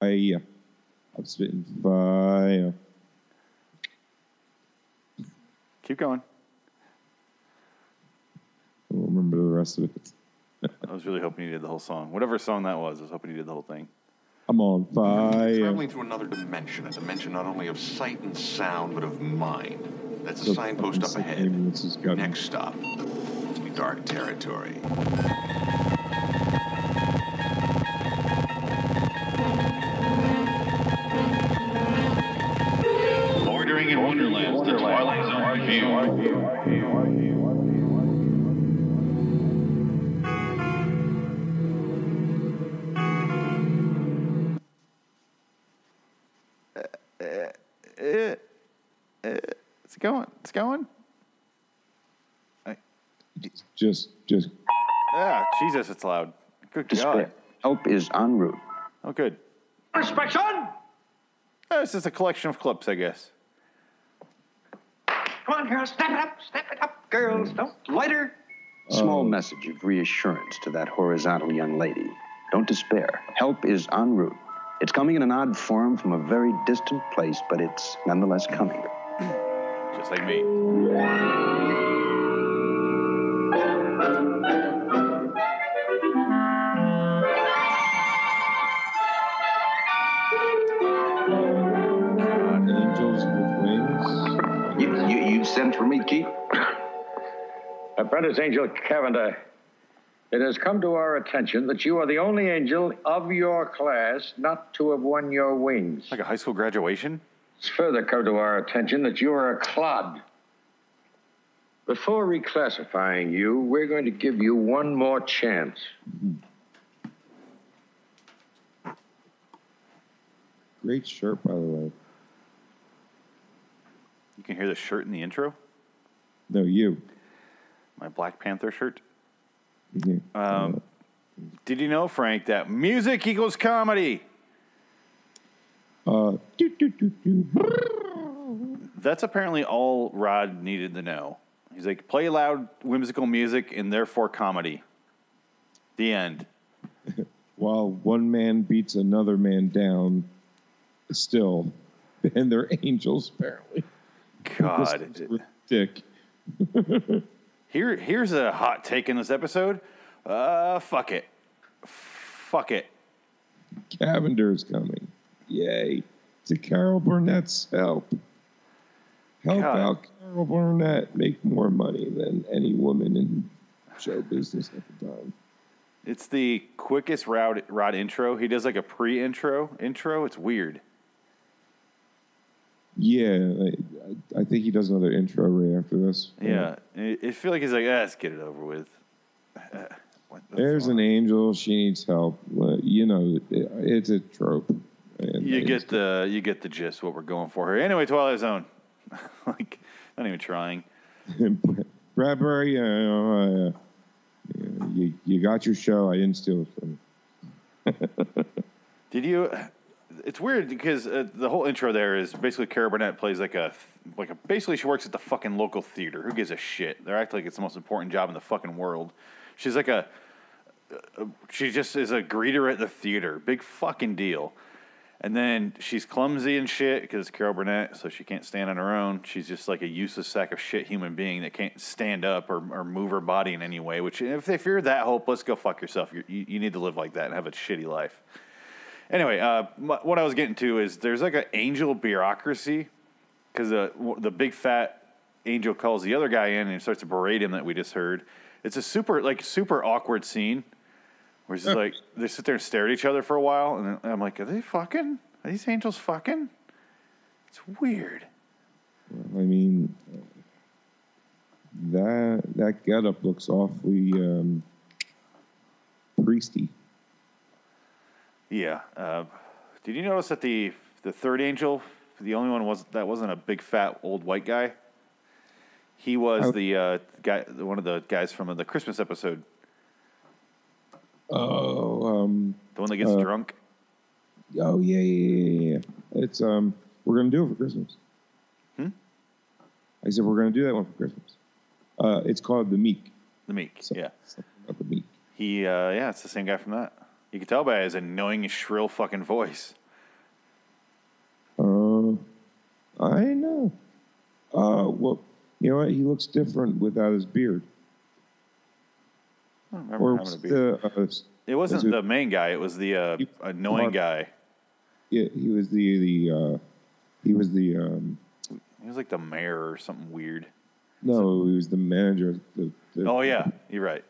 Fire. I'm spitting fire. Keep going. I don't remember the rest of it. I was really hoping you did the whole song. Whatever song that was, I was hoping you did the whole thing. I'm on fire. Traveling through another dimension, a dimension not only of sight and sound, but of mind. That's a So signpost up ahead. ambulances got me. Next stop, dark territory. Going. It's going. Just, just Yeah, Jesus, it's loud. Good Despair. God. Help is en route. Oh, good. Inspection! Oh, it's just a collection of clips, I guess. Come on, girls, step it up, step it up, girls. Don't loiter. Small message of reassurance to that horizontal young lady. Don't despair. Help is en route. It's coming in an odd form from a very distant place, but it's nonetheless coming. Just like me. angels with wings. You, you, you sent for me, Keith? Apprentice Angel Cavender, it has come to our attention that you are the only angel of your class not to have won your wings. Like a high school graduation? It's further come to our attention that you are a clod. Before reclassifying you, we're going to give you one more chance. Great shirt, by the way. You can hear the shirt in the intro. No, you. My Black Panther shirt. Yeah. Um, did you know, Frank, that music equals comedy? Uh, doo, doo, doo, doo. That's apparently all Rod needed to know. He's like, play loud, whimsical music, and therefore comedy. The end. While one man beats another man down, still, and they're angels apparently. God. Dick. Here, here's a hot take in this episode. Uh, fuck it. Fuck it. Cavender's coming. Yay. To Carol Burnett's help. Help God. out Carol Burnett make more money than any woman in show business at the time. It's the quickest route Rod intro. He does like a pre intro intro. It's weird. Yeah, I, I think he does another intro right after this. Yeah. It, it feel like he's like, ah, let's get it over with. There's an angel. She needs help. You know, it, it's a trope. You get the you get the gist what we're going for here. Anyway, Twilight Zone. like, not even trying. Bradbury, uh, uh, uh, you, you got your show. I didn't steal it from you. Did you? It's weird because uh, the whole intro there is basically Carol Burnett plays like a like a basically she works at the fucking local theater. Who gives a shit? They're acting like it's the most important job in the fucking world. She's like a uh, she just is a greeter at the theater. Big fucking deal. And then she's clumsy and shit because Carol Burnett, so she can't stand on her own. She's just like a useless sack of shit human being that can't stand up or, or move her body in any way. Which, if, if you're that hopeless, go fuck yourself. You're, you you need to live like that and have a shitty life. Anyway, uh, what I was getting to is there's like an angel bureaucracy because the the big fat angel calls the other guy in and starts to berate him that we just heard. It's a super like super awkward scene where it's just like they sit there and stare at each other for a while, and I'm like, are they fucking? Are these angels fucking? It's weird. I mean, that that getup looks awfully um, priesty. Yeah. Uh, did you notice that the the third angel, the only one was that wasn't a big fat old white guy? He was Oh. the uh, guy, one of the guys from the Christmas episode, Oh, um, the one that gets uh, drunk. Oh yeah, yeah, yeah, yeah. It's um, we're gonna do it for Christmas. Hmm? I said we're gonna do that one for Christmas. Uh, it's called the Meek. The Meek, so, yeah. the Meek. He, uh, yeah, it's the same guy from that. You can tell by his annoying, shrill fucking voice. Uh, I know. Uh, well, you know what? He looks different without his beard. I don't remember Or having a beard. the, uh, It wasn't was it- the main guy. It was the uh, You- annoying Mark- guy. yeah, he was the the uh, he was the um, He was like the mayor or something weird. no, he was the manager. The, the, Oh yeah, you're right.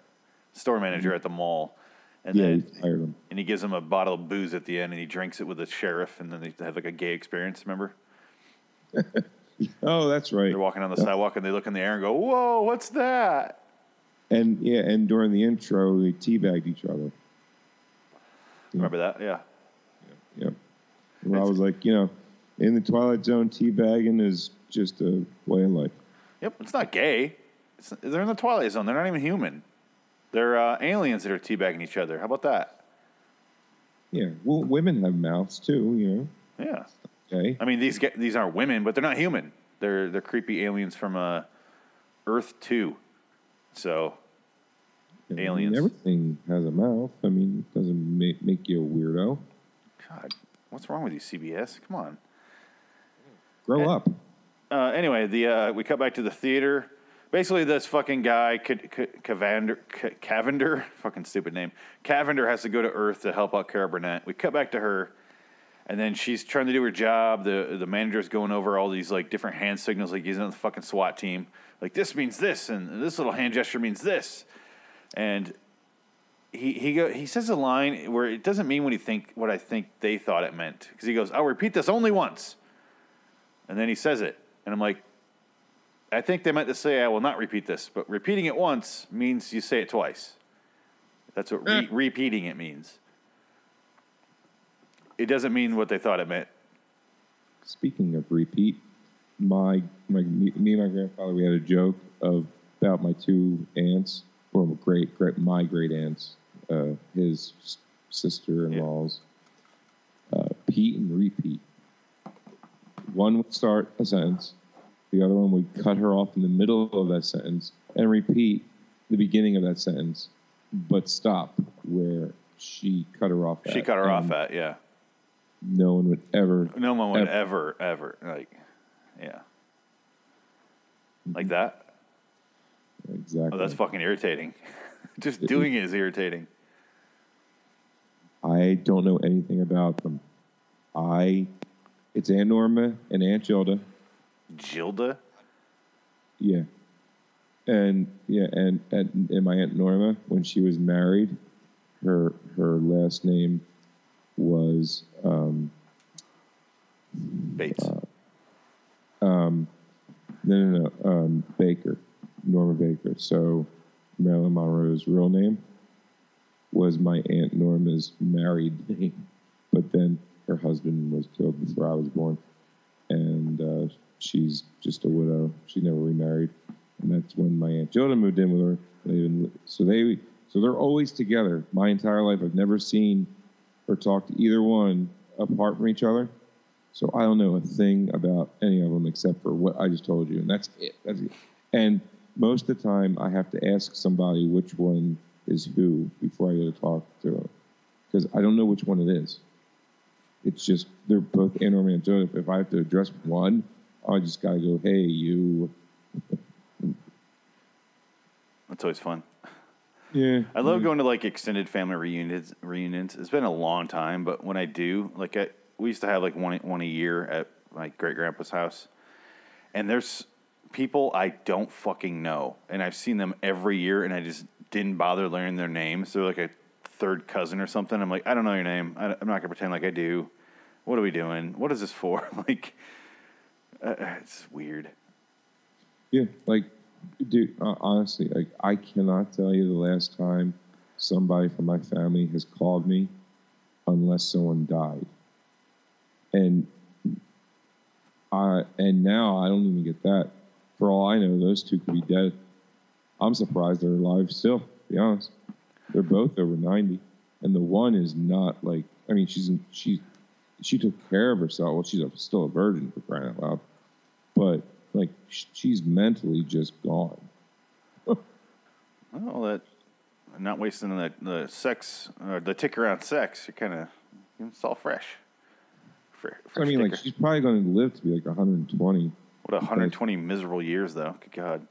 Store manager at the mall, and yeah, then he fired him. and he gives him a bottle of booze at the end, and he drinks it with the sheriff, and then they have like a gay experience. Remember? Oh, that's right. They're walking on the sidewalk, and they look in the air and go, "Whoa, what's that?" And yeah, and during the intro, they teabagged each other. Remember that? Yeah. Yep. And I was like, you know, in the Twilight Zone, teabagging is just a way of life. Yep. It's not gay. It's, they're in the Twilight Zone. They're not even human. They're uh, aliens that are teabagging each other. How about that? Yeah. Well, women have mouths too. You know. Yeah. Okay. I mean, these ge- these aren't women, but they're not human. They're they're creepy aliens from uh, Earth Two. So mean, aliens. everything has a mouth. I mean, it doesn't make, make you a weirdo. God, what's wrong with you, CBS? Come on. Grow Eh. up. Uh, anyway, the uh, we cut back to the theater. Basically, this fucking guy, Ca- Ca- Cavander, Ca- Cavender, fucking stupid name. Cavender has to go to Earth to help out Carol Burnett. We cut back to her, and then she's trying to do her job. The the manager's going over all these like different hand signals, like he's on the fucking SWAT team. Like this means this, and this little hand gesture means this, and he he go he says a line where it doesn't mean what he think what I think they thought it meant because he goes, "I'll repeat this only once," and then he says it, and I'm like, I think they meant to say, I will not repeat this, but repeating it once means you say it twice. That's what re- hmm. repeating it means. It doesn't mean what they thought it meant. Speaking of repeat, my my me, me and my grandfather we had a joke of about my two aunts, or great great my great aunts, uh, his sister in laws, uh, Pete and repeat. One would start a sentence, the other one would cut her off in the middle of that sentence and repeat the beginning of that sentence, but stop where she cut her off. She at. cut her off at, yeah. No one would ever. No one would Ever. ever, ever, like, yeah. Like that? Exactly. Oh, that's fucking irritating. Just doing it is irritating. I don't know anything about them. I, it's Aunt Norma and Aunt Gilda. Gilda? Yeah, and yeah, and, and and my Aunt Norma when she was married, her her last name was um, Bates. um, no no no um, Baker, Norma Baker. So Marilyn Monroe's real name was my Aunt Norma's married name, but then her husband was killed before I was born, and uh, she's just a widow. She never remarried, and that's when my Aunt Gilda moved in with her. They so they so they're always together. My entire life, I've never seen or talked to either one apart from each other. So I don't know a thing about any of them except for what I just told you, and that's it. That's it. And most of the time, I have to ask somebody which one is who before I go to talk to them, because I don't know which one it is. It's just they're both Aunt Norma and Joseph. If I have to address one, I just gotta go, "Hey, you." That's always fun. Yeah. I love going to like extended family reunions. Reunions. It's been a long time, but when I do, like I, we used to have like one one a year at my great grandpa's house, and there's people I don't fucking know, and I've seen them every year, and I just didn't bother learning their names. They're like a third cousin or something. I'm like, I don't know your name. I, I'm not gonna pretend like I do. What are we doing? What is this for? like, uh, it's weird. Yeah, like, dude, uh, honestly, I cannot tell you the last time somebody from my family has called me unless someone died. And I and now I don't even get that. For all I know, those two could be dead. I'm surprised they're alive still. To be honest, they're both over ninety, and the one is not like. I mean, she's she she took care of herself. Well, she's a, still a virgin for crying out loud, but like she's mentally just gone. Well, that not wasting the the sex or the tick around sex. You're kind of it's all fresh, For, I mean, like she's probably going to live to be like 120. what 120 miserable years though. Good God.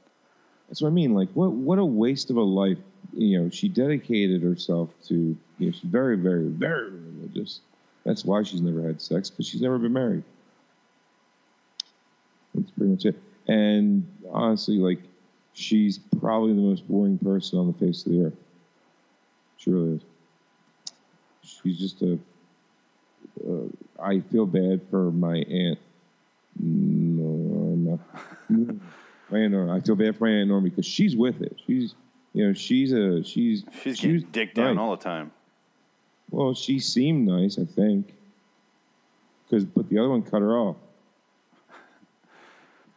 That's what I mean. Like, what what a waste of a life. You know, she dedicated herself to. You know, she's very, very, very religious. That's why she's never had sex because she's never been married. That's pretty much it. And honestly, like, she's probably the most boring person on the face of the earth. She really is. She's just a. Uh, I feel bad for my aunt. No, no. my aunt Norma. I feel bad for my aunt Norma because she's with it. She's, you know, she's a she's She's she getting dicked down all the time. Well, she seemed nice, I think. Because, but the other one cut her off.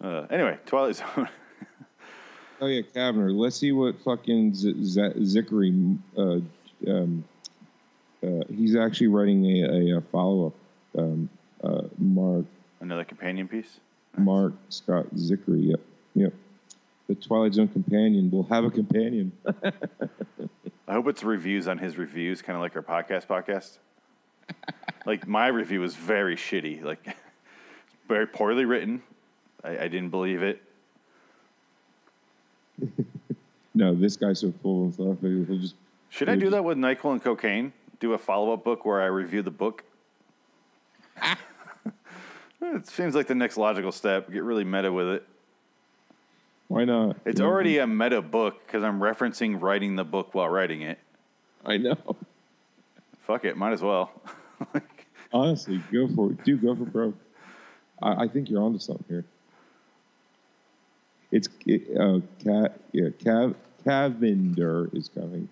Uh, anyway, Twilight Zone. Oh yeah, Kavner. Let's see what fucking Z- Z- Zicree. Uh, um, uh, he's actually writing a, a, follow up. Um, uh, Mark Another companion piece. Marc Scott Zicree. Yep, yep. The Twilight Zone companion will have a companion. I hope it's reviews on his reviews, kind of like our podcast podcast. like my review was very shitty, like very poorly written. I, I didn't believe it. no, this guy's so full of stuff. He'll just. Should I do that with Nyquil and cocaine? Do a follow up book where I review the book? it seems like the next logical step. Get really meta with it. Why not? It's already a meta book because I'm referencing writing the book while writing it. I know. Fuck it, might as well. Honestly, go for it. Do go for broke. I, I think you're onto something here. It's it, uh, Cat, yeah, Cav, Cavender is coming.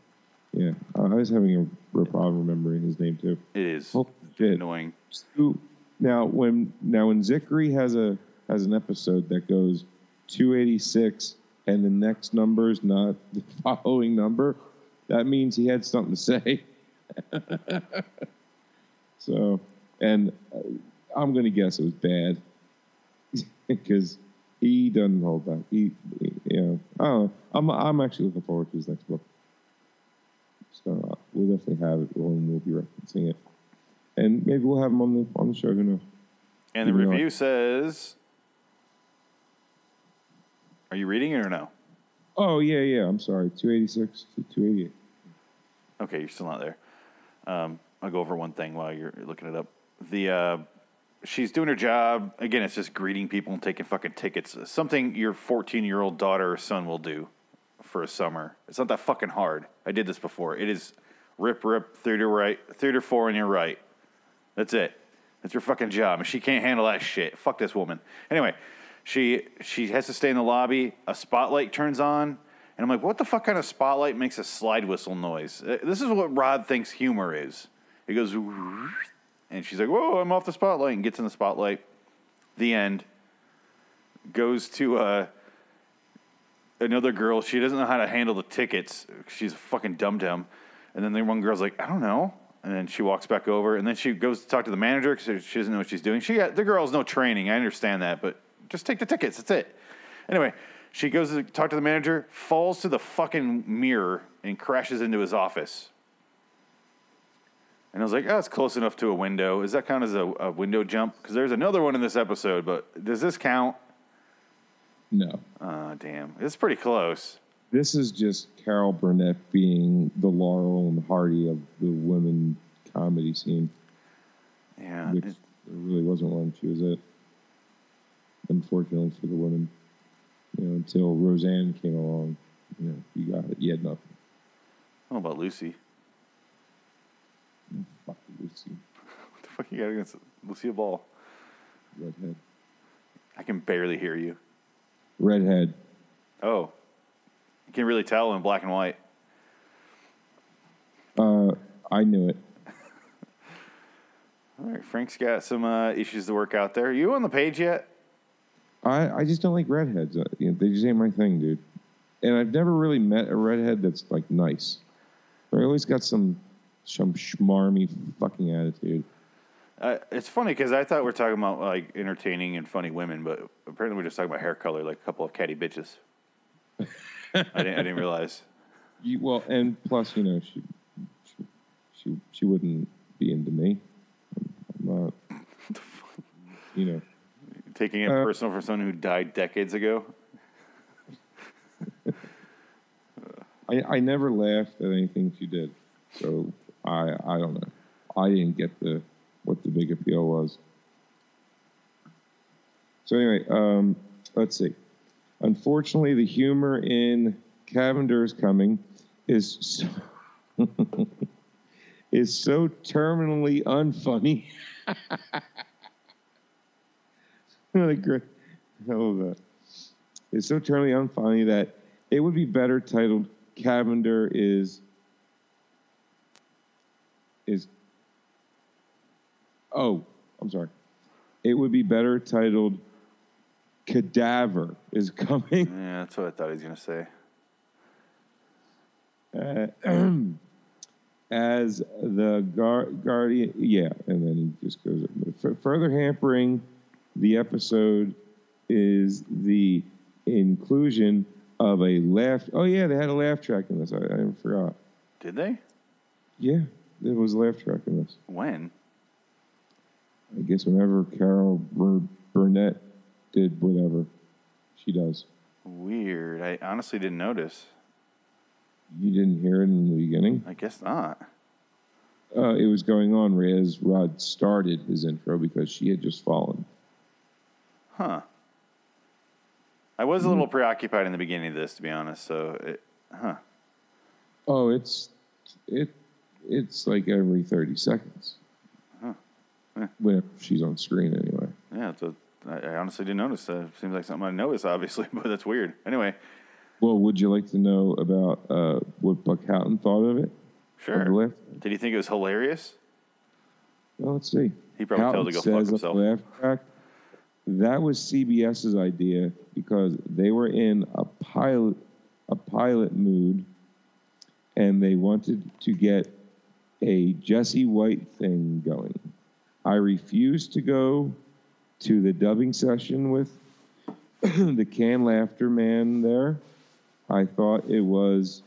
Yeah, I was having a real problem remembering his name too. It is shit. annoying. So, now when now when Zicree has a has an episode that goes 286 and the next number is not the following number, that means he had something to say. so, and uh, I'm going to guess it was bad because he doesn't hold back. He, he- you know, I don't know. I'm I'm actually looking forward to his next book. So uh, we'll definitely have it. We'll, we'll be referencing it and maybe we'll have him on the on the show. Who knows? And the on. review says, "Are you reading it or no?" Oh yeah, yeah. I'm sorry. Two eighty six to two eighty eight. Okay, you're still not there. Um, I'll go over one thing while you're looking it up. The uh, she's doing her job again. It's just greeting people and taking fucking tickets. Something your 14 year old daughter or son will do for a summer. It's not that fucking hard. I did this before. It is rip, rip, to right, to four on your right. That's it. That's your fucking job. And she can't handle that shit. Fuck this woman. Anyway, she she has to stay in the lobby. A spotlight turns on. And I'm like, what the fuck kind of spotlight makes a slide whistle noise? Uh, This is what Rod thinks humor is. He goes, and she's like, whoa, I'm off the spotlight, and gets in the spotlight. The end. Goes to uh, another girl. She doesn't know how to handle the tickets. She's a fucking dum dum. And then the one girl's like, I don't know. And then she walks back over, and then she goes to talk to the manager because she doesn't know what she's doing. She got, the girl has no training. I understand that, but just take the tickets. That's it. Anyway, she goes to talk to the manager, falls to the fucking mirror, and crashes into his office. And I was like, oh, it's close enough to a window. Does that count as a, a window jump? Because there's another one in this episode, but does this count? No, Uh, damn. It's pretty close. this is just Carol Burnett being the Laurel and Hardy of the women comedy scene, Yeah. which it- there really wasn't one. She was it. Unfortunately for the women, you know, until Roseanne came along, you know, you got it. You had nothing. I don't know about Lucy. Fuck Lucy, What the fuck you got against Lucille Ball? redhead. I can barely hear you. Redhead. Oh. You can really tell in black and white. Uh, I knew it. All right, Frank's got some uh, issues to work out there. You on the page yet? I, I just don't like redheads. Uh, you know, they just ain't my thing, dude. And I've never really met a redhead that's like nice. They always got some some schmarmy fucking attitude. Uh, it's funny because I thought we are talking about like entertaining and funny women, but apparently we're just talking about hair color, like a couple of catty bitches. I didn't. I didn't realize. You, well, and plus, you know, she she she, she wouldn't be into me. I'm not. you know. Taking it Uh, personal for someone who died decades ago. I, I never laughed at anything she did, so I I don't know. I didn't get the what the big appeal was. So anyway, um, let's see. Unfortunately, the humor in Cavender's Coming is so, is so terminally unfunny. I love that. It's so terminally unfunny that it would be better titled Cavender is is oh I'm sorry. It would be better titled Cadaver is coming. Yeah, that's what I thought he was gonna say. Uh, as the gar- guardian, yeah, and then he just goes. F- further hampering the episode is the inclusion of a laugh. Oh yeah, they had a laugh track in this. I, I forgot. Did they? Yeah, there was laugh track in this. When? I guess whenever Carol Bur- Burnett did whatever she does. Weird. I honestly didn't notice. You didn't hear it in the beginning. I guess not. Uh, it was going on as Rod started his intro because she had just fallen. Huh. I was a little Hmm. preoccupied in the beginning of this, to be honest. So, it, huh. Oh, it's it it's like every thirty seconds. Huh. Yeah. When she's on screen anyway. Yeah, it's a, I I honestly didn't notice. Uh, seems like something I noticed, obviously, but that's weird. Anyway, Well, would you like to know about uh, what Buck Houghton thought of it? Sure. Did you think it was hilarious? Well, let's see. He probably Houghton told to go fuck himself. the laugh track, that was CBS's idea because they were in a pilot a pilot mood, and they wanted to get a Jesse White thing going. I refused to go to the dubbing session with the can laughter man there. I thought it was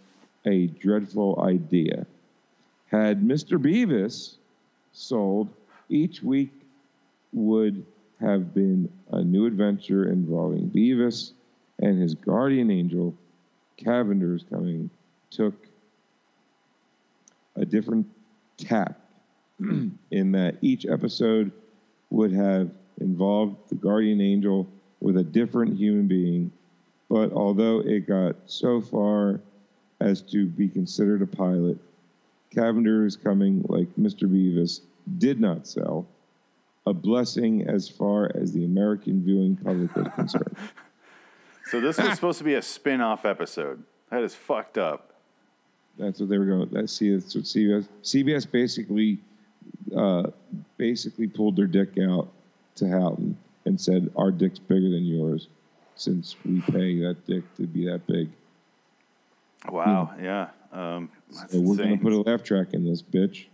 a dreadful idea. Had Mr. Bevis sold, each week would have been a new adventure involving Bevis and his guardian angel, Cavender's coming, took a different tap in that each episode would have involved the guardian angel with a different human being. But although it got so far as to be considered a pilot, Cavender is coming like Mr. Bevis did not sell. A blessing as far as the American viewing public was concerned. So this was supposed to be a spin-off episode. That is fucked up. That's what they were going. That's see, that's what CBS. CBS basically, uh, basically pulled their dick out to Houghton and said, "Our dick's bigger than yours, since we pay that dick to be that big. Wow. Yeah. Um, that's So we're going to put a laugh track in this bitch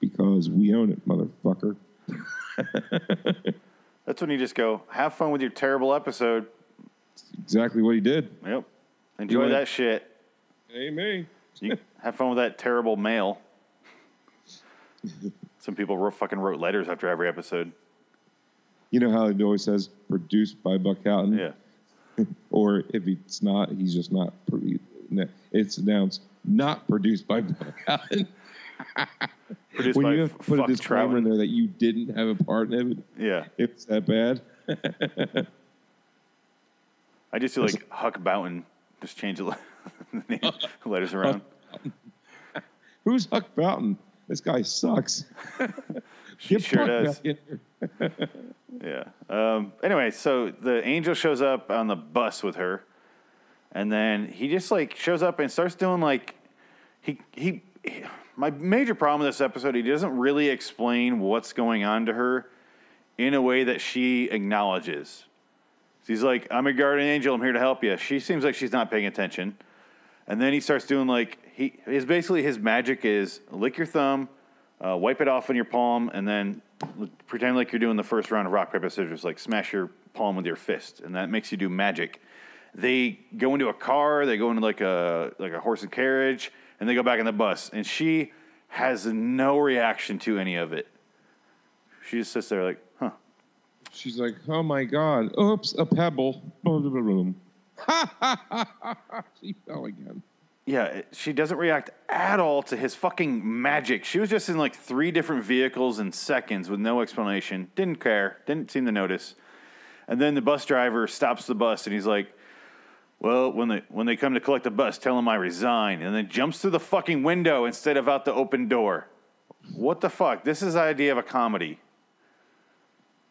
because we own it, motherfucker." That's when you just go, have fun with your terrible episode. Exactly what he did. Yep. Enjoy that shit. Hey, me. You have fun with that terrible mail. Some people wrote, fucking wrote letters after every episode. You know how it always says produced by Buck Houghton? Yeah. Or if it's not, he's just not. It's announced not produced by Buck Houghton. Produced when you have put a disclaimer in there that you didn't have a part in it, Yeah. it's that bad. I just do like Huck Boughton. Just change le- the letters around. Who's Huck Boughton? This guy sucks. She sure does. back in here. Yeah. Um, anyway, so the angel shows up on the bus with her, and then he just like shows up and starts doing like he he. he- my major problem with this episode, he doesn't really explain what's going on to her in a way that she acknowledges. He's like, "I'm a guardian angel. I'm here to help you." She seems like she's not paying attention, and then he starts doing like he is basically his magic is lick your thumb, uh, wipe it off on your palm, and then pretend like you're doing the first round of rock paper scissors, like smash your palm with your fist, and that makes you do magic. They go into a car, they go into like a like a horse and carriage, and they go back in the bus, and she has no reaction to any of it. She just sits there like, huh. She's like, "Oh my god! Oops, a pebble." she fell again. Yeah, she doesn't react at all to his fucking magic. She was just in like three different vehicles in seconds with no explanation. Didn't care. Didn't seem to notice. And then the bus driver stops the bus and he's like, "Well, when they when they come to collect the bus, tell them I resign." And then jumps through the fucking window instead of out the open door. What the fuck? This is the idea of a comedy.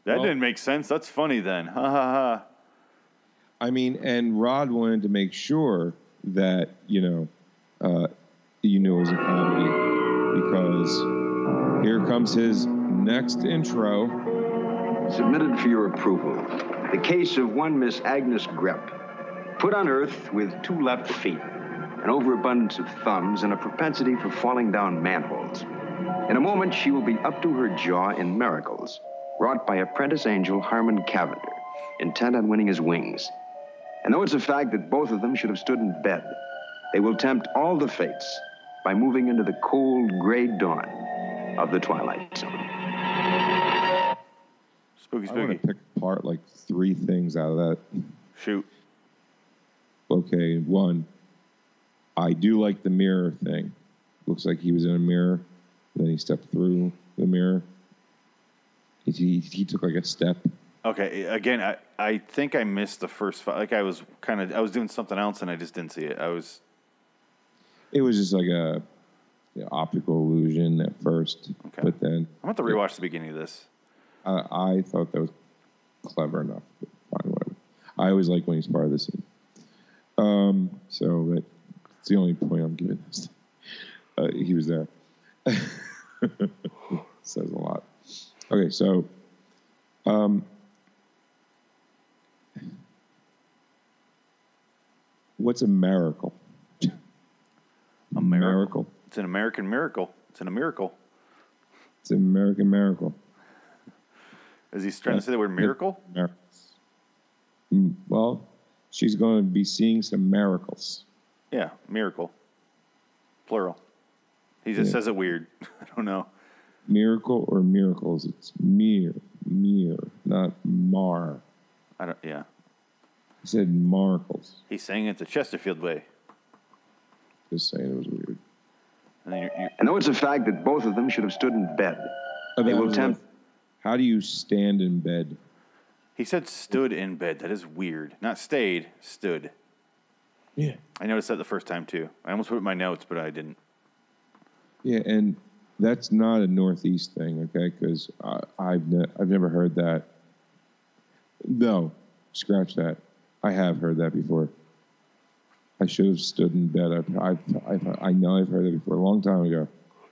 That Well- didn't make sense. That's funny then. Ha ha ha. I mean, and Rod wanted to make sure that you know, uh, you knew it was a comedy because here comes his next intro. Submitted for your approval. The case of one Miss Agnes Grepp, put on earth with two left feet, an overabundance of thumbs, and a propensity for falling down manholes. In a moment, she will be up to her jaw in miracles, wrought by apprentice angel Harmon Cavender, intent on winning his wings. And though it's a fact that both of them should have stood in bed, they will tempt all the fates by moving into the cold, gray dawn of the Twilight Zone. Spooky I want spooky. to pick apart like three things out of that. Shoot. Okay, one, I do like the mirror thing. Looks like he was in a mirror, then he stepped through the mirror. He, he, he took like a step. Okay, again, I, I think I missed the first five. Like I was kind of I was doing something else and I just didn't see it. I was It was just like a you know, optical illusion at first, Okay. but then I'm about to rewatch the beginning of this. I, I thought that was clever enough. Fine, whatever. I always like when he's part of the scene. Um, so that's the only point I'm giving this. Uh, he was there. Says a lot. Okay, so um, what's a miracle? A miracle. It's an American miracle. It's an a miracle. It's an American miracle. Is he trying to say the word miracle? Miracles. Mm, Well, she's going to be seeing some miracles. Yeah, miracle. Plural. He just Yeah. says it weird. I don't know. Miracle or miracles? It's mere, mere, not mar. I don't. Yeah, He said markles. he's saying it the Chesterfield way. Just saying it was weird. And then you're, you're, And though it's a fact that both of them should have stood in bed, Oh, They will tempt- like, How do you stand in bed? he said stood in bed. That is weird. Not stayed. Stood. Yeah. I noticed that the first time too. I almost put it in my notes, but I didn't. Yeah, and that's not a Northeast thing, okay? Because I've ne- I've never heard that. No, scratch that. I have heard that before. I should have stood in bed. I've, I've, I know I've heard that before a long time ago.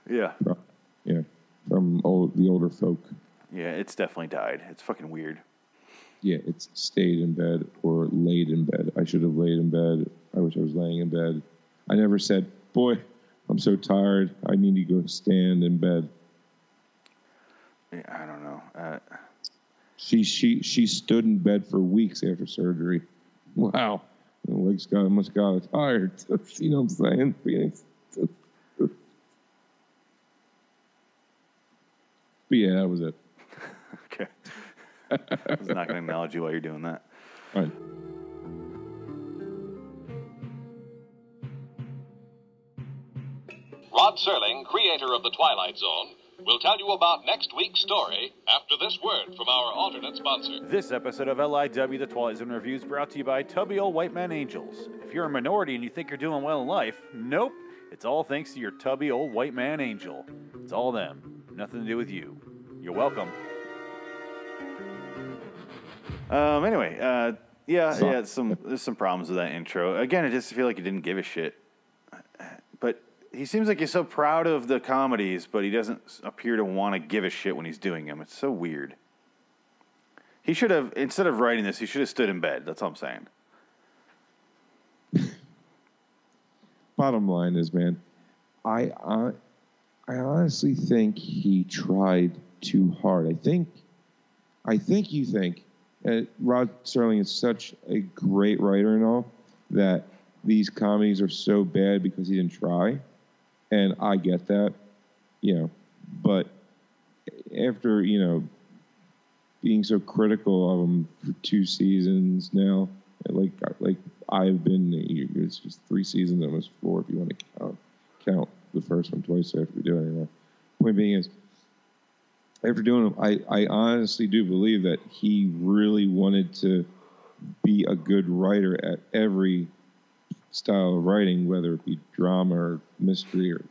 Yeah. From, yeah, from old, the older folk. Yeah, it's definitely died. It's fucking weird. Yeah, it's stayed in bed or laid in bed. I should have laid in bed. I wish I was laying in bed. I never said, "Boy, I'm so tired. I need to go stand in bed." I don't know. Uh, She she she stood in bed for weeks after surgery. Wow, the legs got must got tired. you know what I'm saying? Phoenix. But yeah, that was it. okay. I was not going to acknowledge you while you're doing that. Right. Rod Serling, creator of The Twilight Zone, will tell you about next week's story after this word from our alternate sponsor. This episode of LIW The Twilight Zone Review is brought to you by Tubby Old White Man Angels. If you're a minority and you think you're doing well in life, nope. It's all thanks to your tubby old white man angel. It's all them. Nothing to do with you. You're welcome. Um. Anyway, uh, yeah, yeah. Some there's some problems with that intro. Again, I just feel like he didn't give a shit. He seems like he's so proud of the comedies, but he doesn't appear to want to give a shit when he's doing them. It's so weird. He should have instead of writing this, he should have stood in bed. That's all I'm saying. Bottom line is, man, I I, I honestly think he tried too hard. I think, I think you think uh, Rod Serling is such a great writer and all that these comedies are so bad because he didn't try, and I get that, you know, but after you know being so critical of him for two seasons now. Like like I've been, it's just three seasons, almost four if you want to count count the first one twice. If we do it anymore. Point being is, after doing them, I I honestly do believe that he really wanted to be a good writer at every style of writing, whether it be drama or mystery or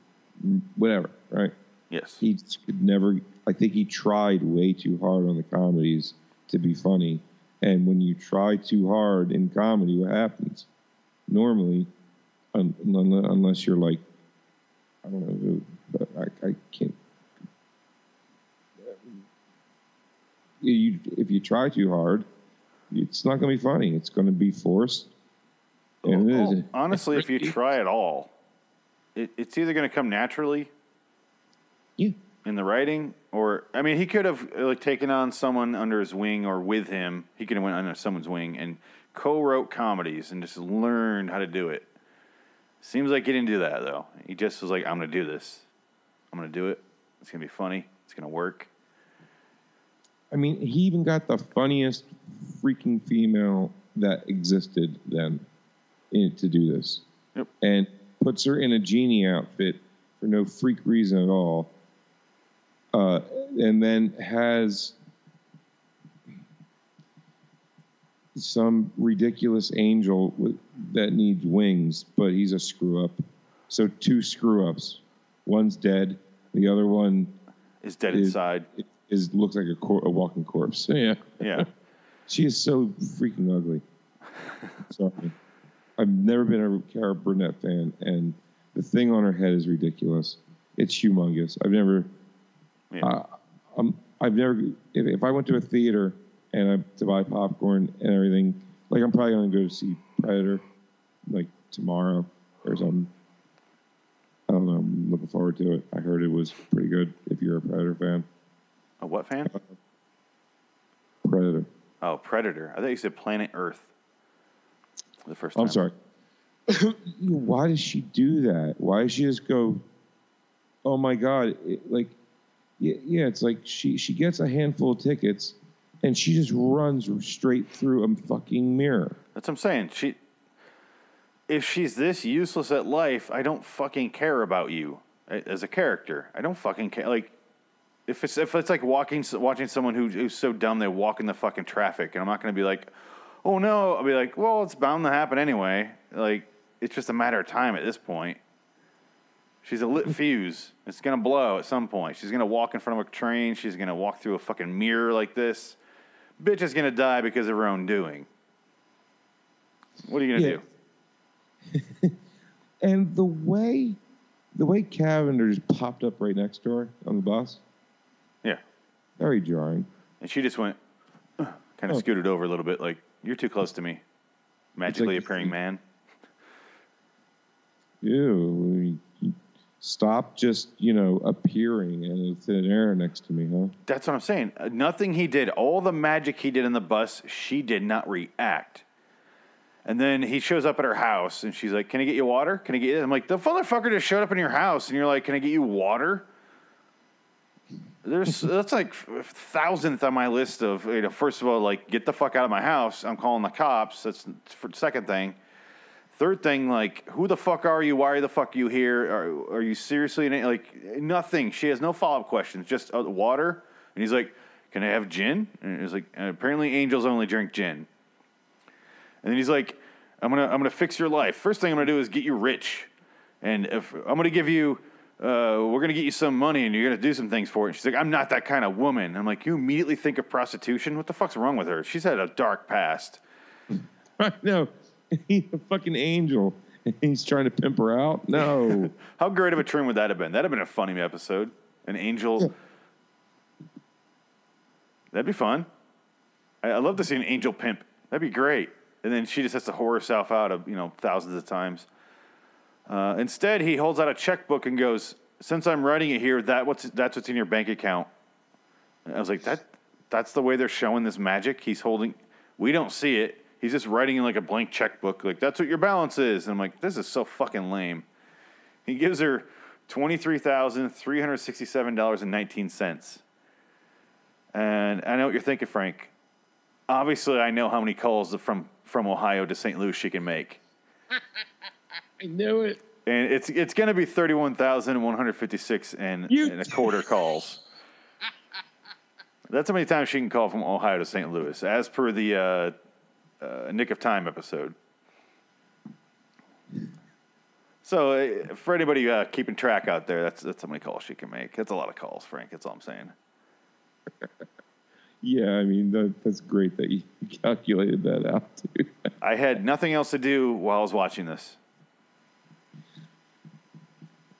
whatever, right? Yes. He could never. I think he tried way too hard on the comedies to be funny, and when you try too hard in comedy, what happens? Normally, un, un, unless you're like, I don't know who, but I, I can't. You, if you try too hard, it's not going to be funny. It's going to be forced. And it is. Oh, honestly, if you try it all, it, it's either going to come naturally Yeah. in the writing, or I mean, he could have uh, like taken on someone under his wing or with him. He could have went under someone's wing and co-wrote comedies and just learned how to do it. Seems like he didn't do that though. He just was like, "I'm going to do this. I'm going to do it. It's going to be funny. It's going to work." I mean, he even got the funniest freaking female that existed then in, to do this. Yep. And puts her in a genie outfit for no freak reason at all. Uh, and then has some ridiculous angel with, that needs wings, but he's a screw up. So two screw ups. One's dead. The other one Is dead is, inside. is looks like a, cor- a walking corpse. Yeah. Yeah. She is so freaking ugly. Sorry. I've never been a Carol Burnett fan, and the thing on her head is ridiculous. It's humongous. I've never, Yeah. uh, um, I've never. If, if I went to a theater and I to buy popcorn and everything, like I'm probably going to go see Predator, like tomorrow or something. I don't know. I'm looking forward to it. I heard it was pretty good. If you're a Predator fan, A what fan? Predator. Oh, Predator. I thought you said Planet Earth. The first time. I'm sorry. Why does she do that? Why does she just go? Oh my god! It, like, yeah, yeah, it's like she she gets a handful of tickets, and she just runs straight through a fucking mirror. That's what I'm saying. She, if she's this useless at life, I don't fucking care about you uh, as a character. I don't fucking care. Like, if it's if it's like walking watching someone who, who's so dumb they walk in the fucking traffic, and I'm not gonna be like, oh no. I'll be like, well, it's bound to happen anyway. Like, it's just a matter of time at this point. She's a lit fuse. It's gonna blow at some point. She's gonna walk in front of a train. She's gonna walk through a fucking mirror like this. Bitch is gonna die because of her own doing. What are you gonna Yeah. do? And the way, the way Cavender just popped up right next to her on the bus, Yeah. very jarring. And she just went, kind of Oh. scooted over a little bit, like, you're too close to me. Magically like- appearing man. Ew. Stop just you know appearing in thin air next to me, huh? That's what I'm saying. Uh, Nothing he did, all the magic he did in the bus, she did not react. And then he shows up at her house and she's like, Can I get you water? Can I get you? I'm like, The motherfucker just showed up in your house and you're like, Can I get you water? There's that's like thousandth on my list of you know. First of all, like get the fuck out of my house. I'm calling the cops. That's for second thing. Third thing, like who the fuck are you? Why the fuck are you here? Are, are you seriously in like nothing? She has no follow up questions. Just uh, water. And he's like, "Can I have gin?" And he's like, "And apparently angels only drink gin." And then he's like, "I'm gonna I'm gonna fix your life. First thing I'm gonna do is get you rich, and if I'm gonna give you." Uh, we're gonna get you some money and you're gonna do some things for it. And she's like, I'm not that kind of woman. I'm like, you immediately think of prostitution. What the fuck's wrong with her? She's had a dark past. no, he's a fucking angel. He's trying to pimp her out. No, How great of a trim would that have been? That'd have been a funny episode. An angel. That'd be fun. I, I love to see an angel pimp. That'd be great. And then she just has to whore herself out of you know thousands of times. Uh, instead, he holds out a checkbook and goes, "Since I'm writing it here, that what's that's what's in your bank account." And I was like, "That that's the way they're showing this magic." He's holding. We don't see it. He's just writing in like a blank checkbook. Like that's what your balance is. And I'm like, this is so fucking lame. He gives her twenty three thousand three hundred sixty seven dollars and nineteen cents. And I know what you're thinking, Frank. Obviously, I know how many calls from from Ohio to St. Louis she can make, I knew it. and it's it's going to be thirty one thousand one hundred fifty six and You- and a quarter calls. That's how many times she can call from Ohio to St. Louis, as per the uh, uh, Nick of Time episode. So, uh, for anybody uh, keeping track out there, that's that's how many calls she can make. That's a lot of calls, Frank. That's all I'm saying. Yeah, I mean that, that's great that you calculated that out too. I had nothing else to do while I was watching this.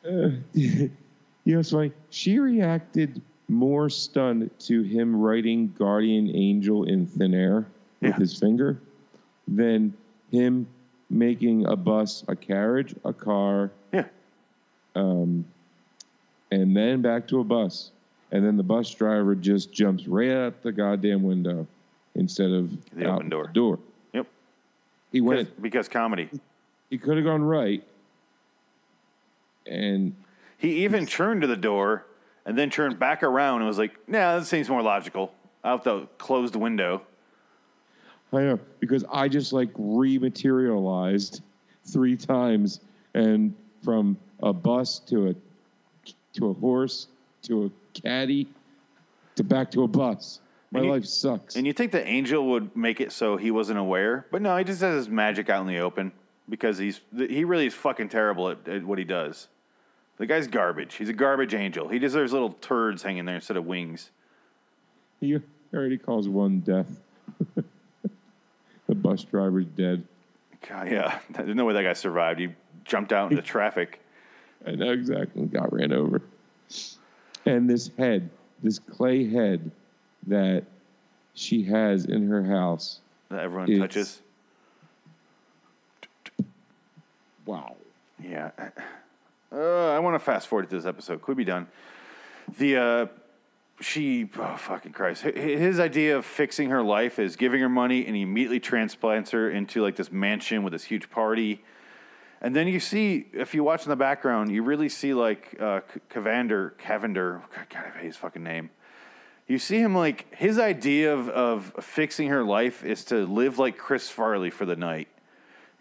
Uh, you know, it's funny. She reacted more stunned to him writing "Guardian Angel" in thin air with Yeah. his finger than him making a bus, a carriage, a car, Yeah. um, and then back to a bus, and then the bus driver just jumps right out the goddamn window instead of The open door. the door. Yep. He Because, went. because comedy. He could have gone right, and He even turned to the door and then turned back around and was like, nah, that seems more logical. Out the closed window. I know because I just like rematerialized three times, and from a bus to a to a horse to a caddy to back to a bus. My you- life sucks. And you think the angel would make it so he wasn't aware, but no, he just has his magic out in the open because he's he really is fucking terrible at, at what he does. The guy's garbage. He's a garbage angel. He deserves little turds hanging there instead of wings. he already calls one death. the bus driver's dead. God, yeah, there's no way that guy survived. He jumped out into traffic. I know exactly. Got ran over. And this head, this clay head that she has in her house. that everyone It's- touches. Wow. Yeah. Uh, I want to fast forward to this episode. Could be done. The uh, she, oh fucking Christ, his idea of fixing her life is giving her money and he immediately transplants her into like this mansion with this huge party. And then you see, if you watch in the background, you really see like uh, Cavender, God, I hate his fucking name. You see him like his idea of, of fixing her life is to live like Chris Farley for the night.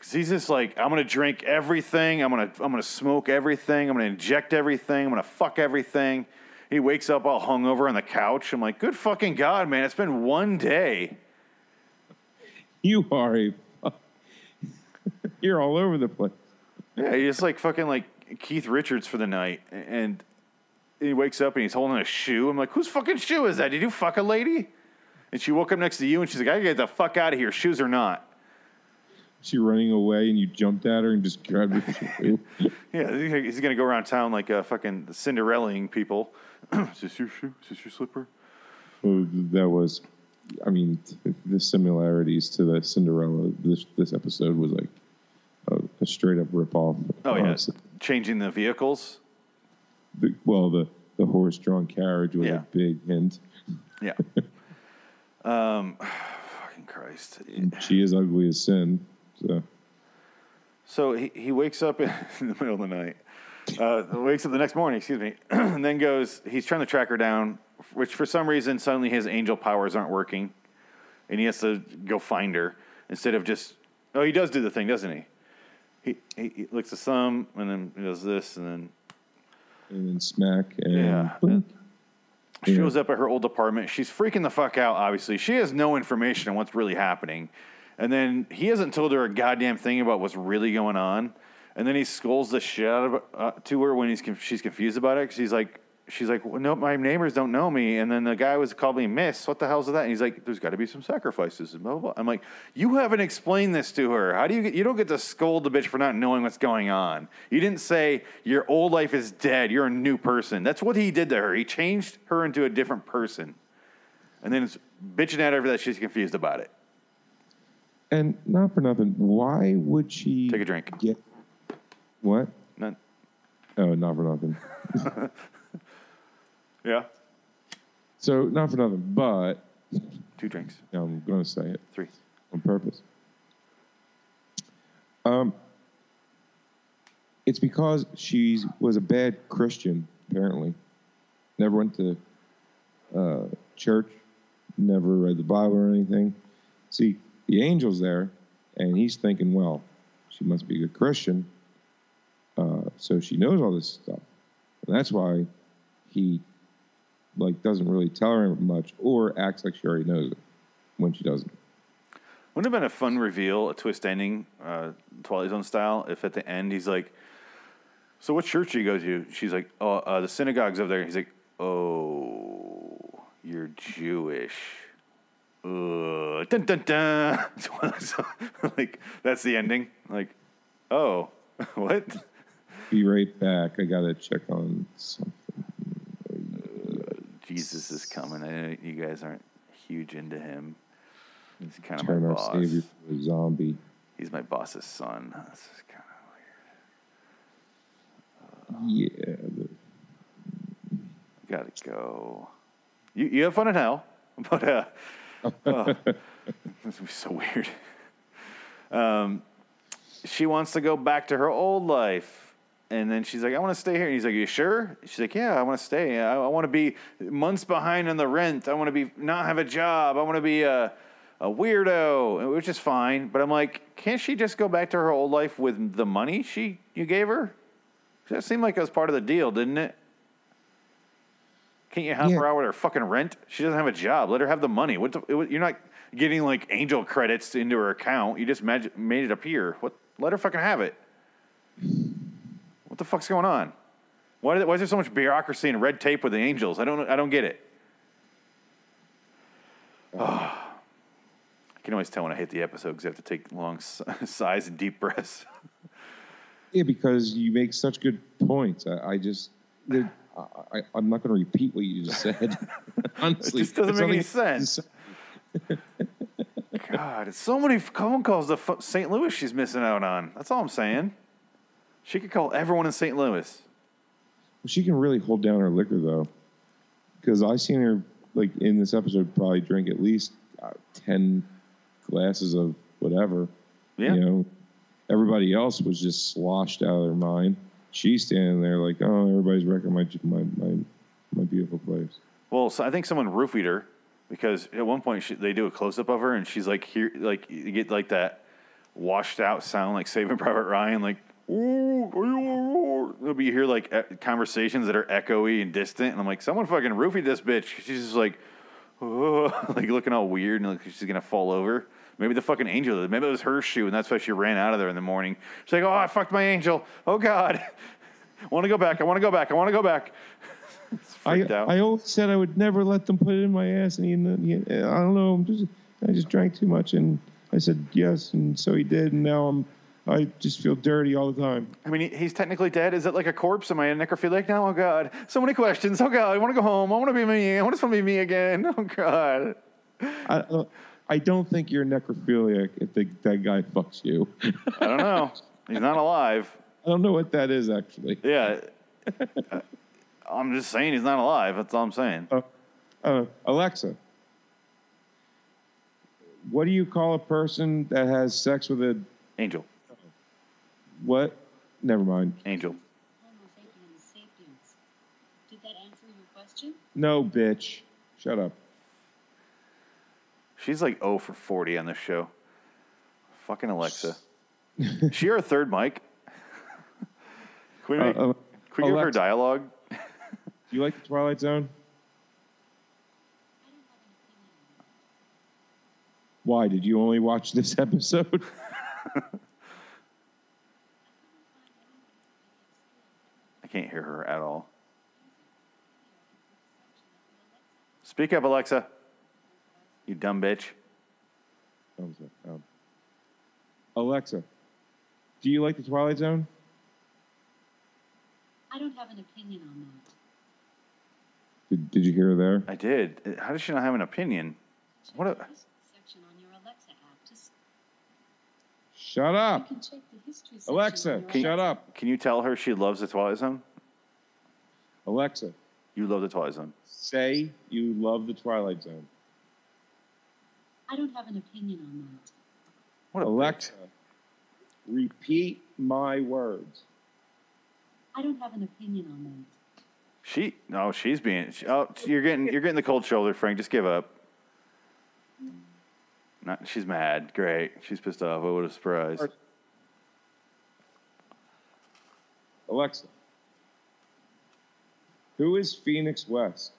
Cause he's just like, I'm gonna drink everything. I'm gonna, I'm gonna smoke everything. I'm gonna inject everything. I'm gonna fuck everything. He wakes up all hungover on the couch. I'm like, good fucking god, man! It's been one day. You are a. You're all over the place. Yeah, he's like fucking like Keith Richards for the night. And he wakes up and he's holding a shoe. I'm like, whose fucking shoe is that? Did you fuck a lady? And she woke up next to you and she's like, I gotta get the fuck out of here, shoes or not. She running away and you jumped at her and just grabbed her. Yeah, he's gonna go around town like uh, fucking Cinderellaing people. is this your shoe? Is this your slipper? Well, that was, I mean, the similarities to the Cinderella. This this episode was like a, a straight up rip off. Oh yeah, changing the vehicles. The, well, the the horse drawn carriage was Yeah. a big hint. Yeah. um, fucking Christ. She is ugly as sin. So So he, he wakes up in the middle of the night. Uh, wakes up the next morning, excuse me, and then goes. He's trying to track her down, which for some reason suddenly his angel powers aren't working, and he has to go find her instead of just. Oh, he does do the thing, doesn't he? He he, he licks thumb and then he does this and then and then smack and Yeah. Yeah. shows up at her old apartment. She's freaking the fuck out, obviously. She has no information on what's really happening. And then he hasn't told her a goddamn thing about what's really going on. And then he scolds the shit out of uh, to her when he's she's confused about it. 'cause he's like, she's like, well, no, my neighbors don't know me. And then the guy was called me Miss. What the hell's that? And he's like, there's got to be some sacrifices. And blah, blah, blah. I'm like, you haven't explained this to her. How do you get, you don't get to scold the bitch for not knowing what's going on. You didn't say your old life is dead. You're a new person. That's what he did to her. He changed her into a different person. And then it's bitching at her that she's confused about it. And not for nothing, why would she Take a drink. Get what? None. Oh, not for nothing. Yeah. So not for nothing, but Two drinks. I'm going to say it Three. on purpose. Um, it's because she was a bad Christian. Apparently, never went to uh, church, never read the Bible or anything. See, the angel's there, and he's thinking, well, she must be a good Christian, uh, so she knows all this stuff, and that's why he like doesn't really tell her much or acts like she already knows it when she doesn't. Wouldn't have been a fun reveal, a twist ending, uh, Twilight Zone style, if at the end he's like, "So what church do you go to?" She's like, "Oh, uh, the synagogue's over there." He's like, "Oh, you're Jewish." Uh, dun dun dun. So, like that's the ending. Like, oh, what? Be right back. I gotta check on something. Jesus is coming. I know you guys aren't huge into him. He's kind of Turn my our savior to a zombie. He's my boss's son. This is kind of weird. Yeah. the- Gotta go. You you have fun in hell, but uh, oh, this would be so weird. Um, she wants to go back to her old life, and then she's like, "I want to stay here." And he's like, "You sure?" She's like, "Yeah, I want to stay. I, I want to be months behind on the rent. I want to be not have a job. I want to be a a weirdo," which is fine. But I'm like, can't she just go back to her old life with the money she you gave her? That seemed like it was part of the deal, didn't it? Can't you help Yeah. her out with her fucking rent? She doesn't have a job. Let her have the money. What the, it- you're not getting like angel credits into her account. You just mag- made it appear. What? Let her fucking have it. What the fuck's going on? Why, did, why is there so much bureaucracy and red tape with the angels? I don't. I don't get it. I can always tell when I hate the episode because I have to take long sighs and deep breaths. Yeah, because you make such good points. I, I just, I, I, I'm not going to repeat what you just said. Honestly, just doesn't make any sense. God, it's so many phone calls to St. Louis she's missing out on. That's all I'm saying. She could call everyone in St. Louis. She can really hold down her liquor though, because I seen her like in this episode probably drink at least uh, ten glasses of whatever. Yeah. You know, everybody else was just sloshed out of their mind. She's standing there like, oh, everybody's wrecking my my my, my beautiful place. Well, so I think someone roofied her because at one point she, they do a close up of her and she's like here, like you get like that washed out sound like Saving Private Ryan, like ooh, are you all right?" But you hear like conversations that are echoey and distant, and I'm like, someone fucking roofied this bitch. She's just like, oh, like looking all weird and like she's gonna fall over. Maybe the fucking angel. Maybe it was her shoe, and that's why she ran out of there in the morning. She's like, "Oh, I fucked my angel. Oh God, I want to go back. I want to go back. I want to go back." I, out. I always said I would never let them put it in my ass, and he, I don't know, I'm just I just drank too much, and I said yes, and so he did, and now I'm I just feel dirty all the time. I mean, he's technically dead. Is it like a corpse? Am I a necrophiliac now? Oh God, so many questions. Oh God, I want to go home. I want to be me. I want to be me again. Oh God. I uh, I don't think you're necrophiliac if the, that guy fucks you. I don't know. He's not alive. I don't know what that is actually. Yeah. Uh, I'm just saying he's not alive. That's all I'm saying. Uh, uh, Alexa, what do you call a person that has sex with a Angel. what? Never mind. Angel. Homo sapiens sapiens. Did that answer your question? No, bitch. Shut up. She's like 0 for 40 on this show. Fucking Alexa. Is she her third mic. Can we, Uh, make, uh, can we give her dialogue? Do you like the Twilight Zone? I don't have an opinion on that. Why did you only watch this episode? I can't hear her at all. Speak up, Alexa. You dumb bitch. Thumbs up. Um, Alexa, do you like the Twilight Zone? I don't have an opinion on that. Did, did you hear her there? I did. How does she not have an opinion? Check What a- section on your Alexa app. Just Shut you up. can check the history section Alexa, on your shut up. Can you tell her she loves the Twilight Zone? Alexa, You love the Twilight Zone. say you love the Twilight Zone. I don't have an opinion on that. What a Alexa, repeat my words. I don't have an opinion on that. She no, she's being. She, oh, you're getting you're getting the cold shoulder, Frank. Just give up. Not, she's mad. Great. She's pissed off. What a surprise. Alexa, who is Phoenix West?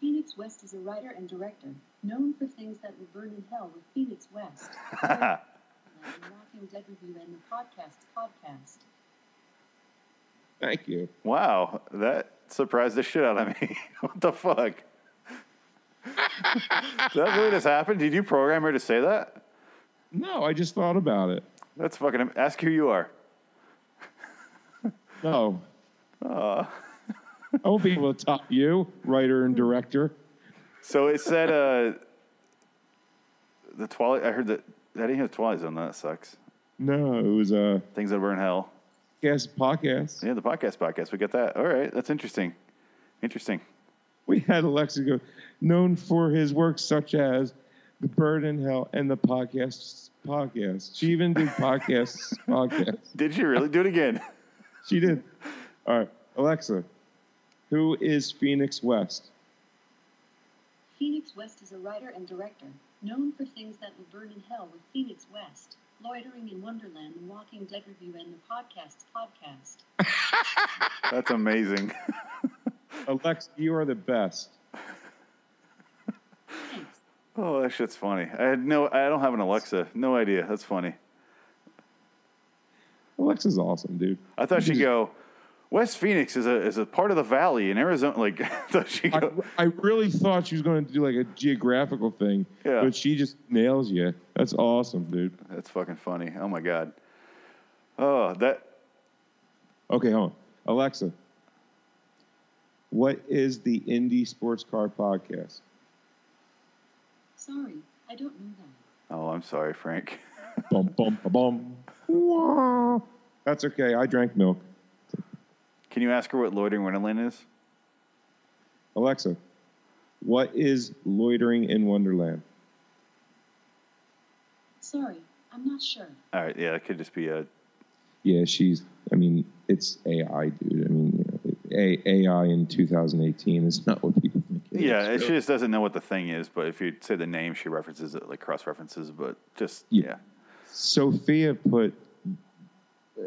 Phoenix West is a writer and director known for things that will burn in hell with Phoenix West. and Walking Dead Review and the podcast podcast. Thank you. Wow, that surprised the shit out of me. what the fuck? Did that really just happen? Did you program her to say that? No, I just thought about it. That's fucking. Ask who you are. No. I won't be able to top you, writer and director. So it said uh, the Twilight. I heard that. I didn't hear the Twilight Zone. That sucks. No, it was a Things that burn hell. guest podcast. Yeah, the podcast podcast. We got that. All right, that's interesting. Interesting. We had Alexa go, known for his work such as The Bird in Hell and the podcast podcast. She even did podcasts podcast. Did she really do it again? She did. All right, Alexa, who is Phoenix West? Phoenix West is a writer and director known for things that will burn in hell with Phoenix West, Loitering in Wonderland, The Walking Dead Review, and the podcast podcast. That's amazing. Alexa, you are the best. Thanks. Oh, that shit's funny. I had no. I don't have an Alexa. No idea. That's funny. Alexa's awesome, dude. I thought she'd go. West Phoenix is a is a part of the valley in Arizona. Like, I she I, go. I really thought she was going to do like a geographical thing, Yeah. but she just nails you. That's awesome, dude. That's fucking funny. Oh my god. Oh, that Okay, hold on. Alexa, what is the Indie Sports Car Podcast? Sorry, I don't know that. Oh, I'm sorry, Frank. bum, bum, ba, bum. That's okay. I drank milk. Can you ask her what loitering Wonderland is? Alexa, what is loitering in Wonderland? Sorry, I'm not sure. All right, yeah, it could just be a. Yeah, she's. I mean, it's AI, dude. I mean, A- AI in 2018 is not what people think. it Yeah, is. she just doesn't know what the thing is. But if you say the name, she references it like cross references. But just Yeah. yeah. Sophia put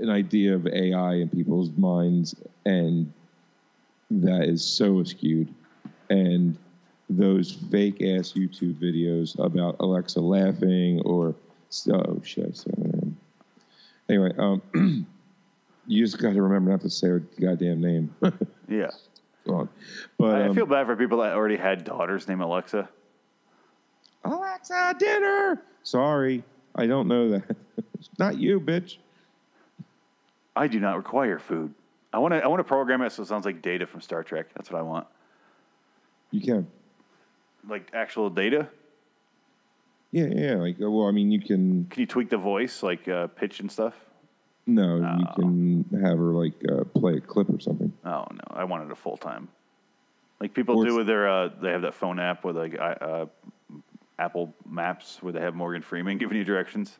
an idea of AI in people's minds, and that is so skewed. And those fake ass YouTube videos about Alexa laughing or oh shit. I said her name. Anyway, um, you just got to remember not to say her goddamn name. Yeah. But I um, feel bad for people that already had daughters named Alexa. Alexa, dinner. Sorry, I don't know that. it's not you, bitch. I do not require food. I want to. I want to program it so it sounds like Data from Star Trek. That's what I want. You can. Like actual Data. Yeah, yeah. Like, uh, well, I mean, you can. Can you tweak the voice, like uh, pitch and stuff? No, you can have her like uh, play a clip or something. Oh no, I wanted a full time. Like people Or do with their. Uh, they have that phone app with like uh, Apple Maps where they have Morgan Freeman giving you directions.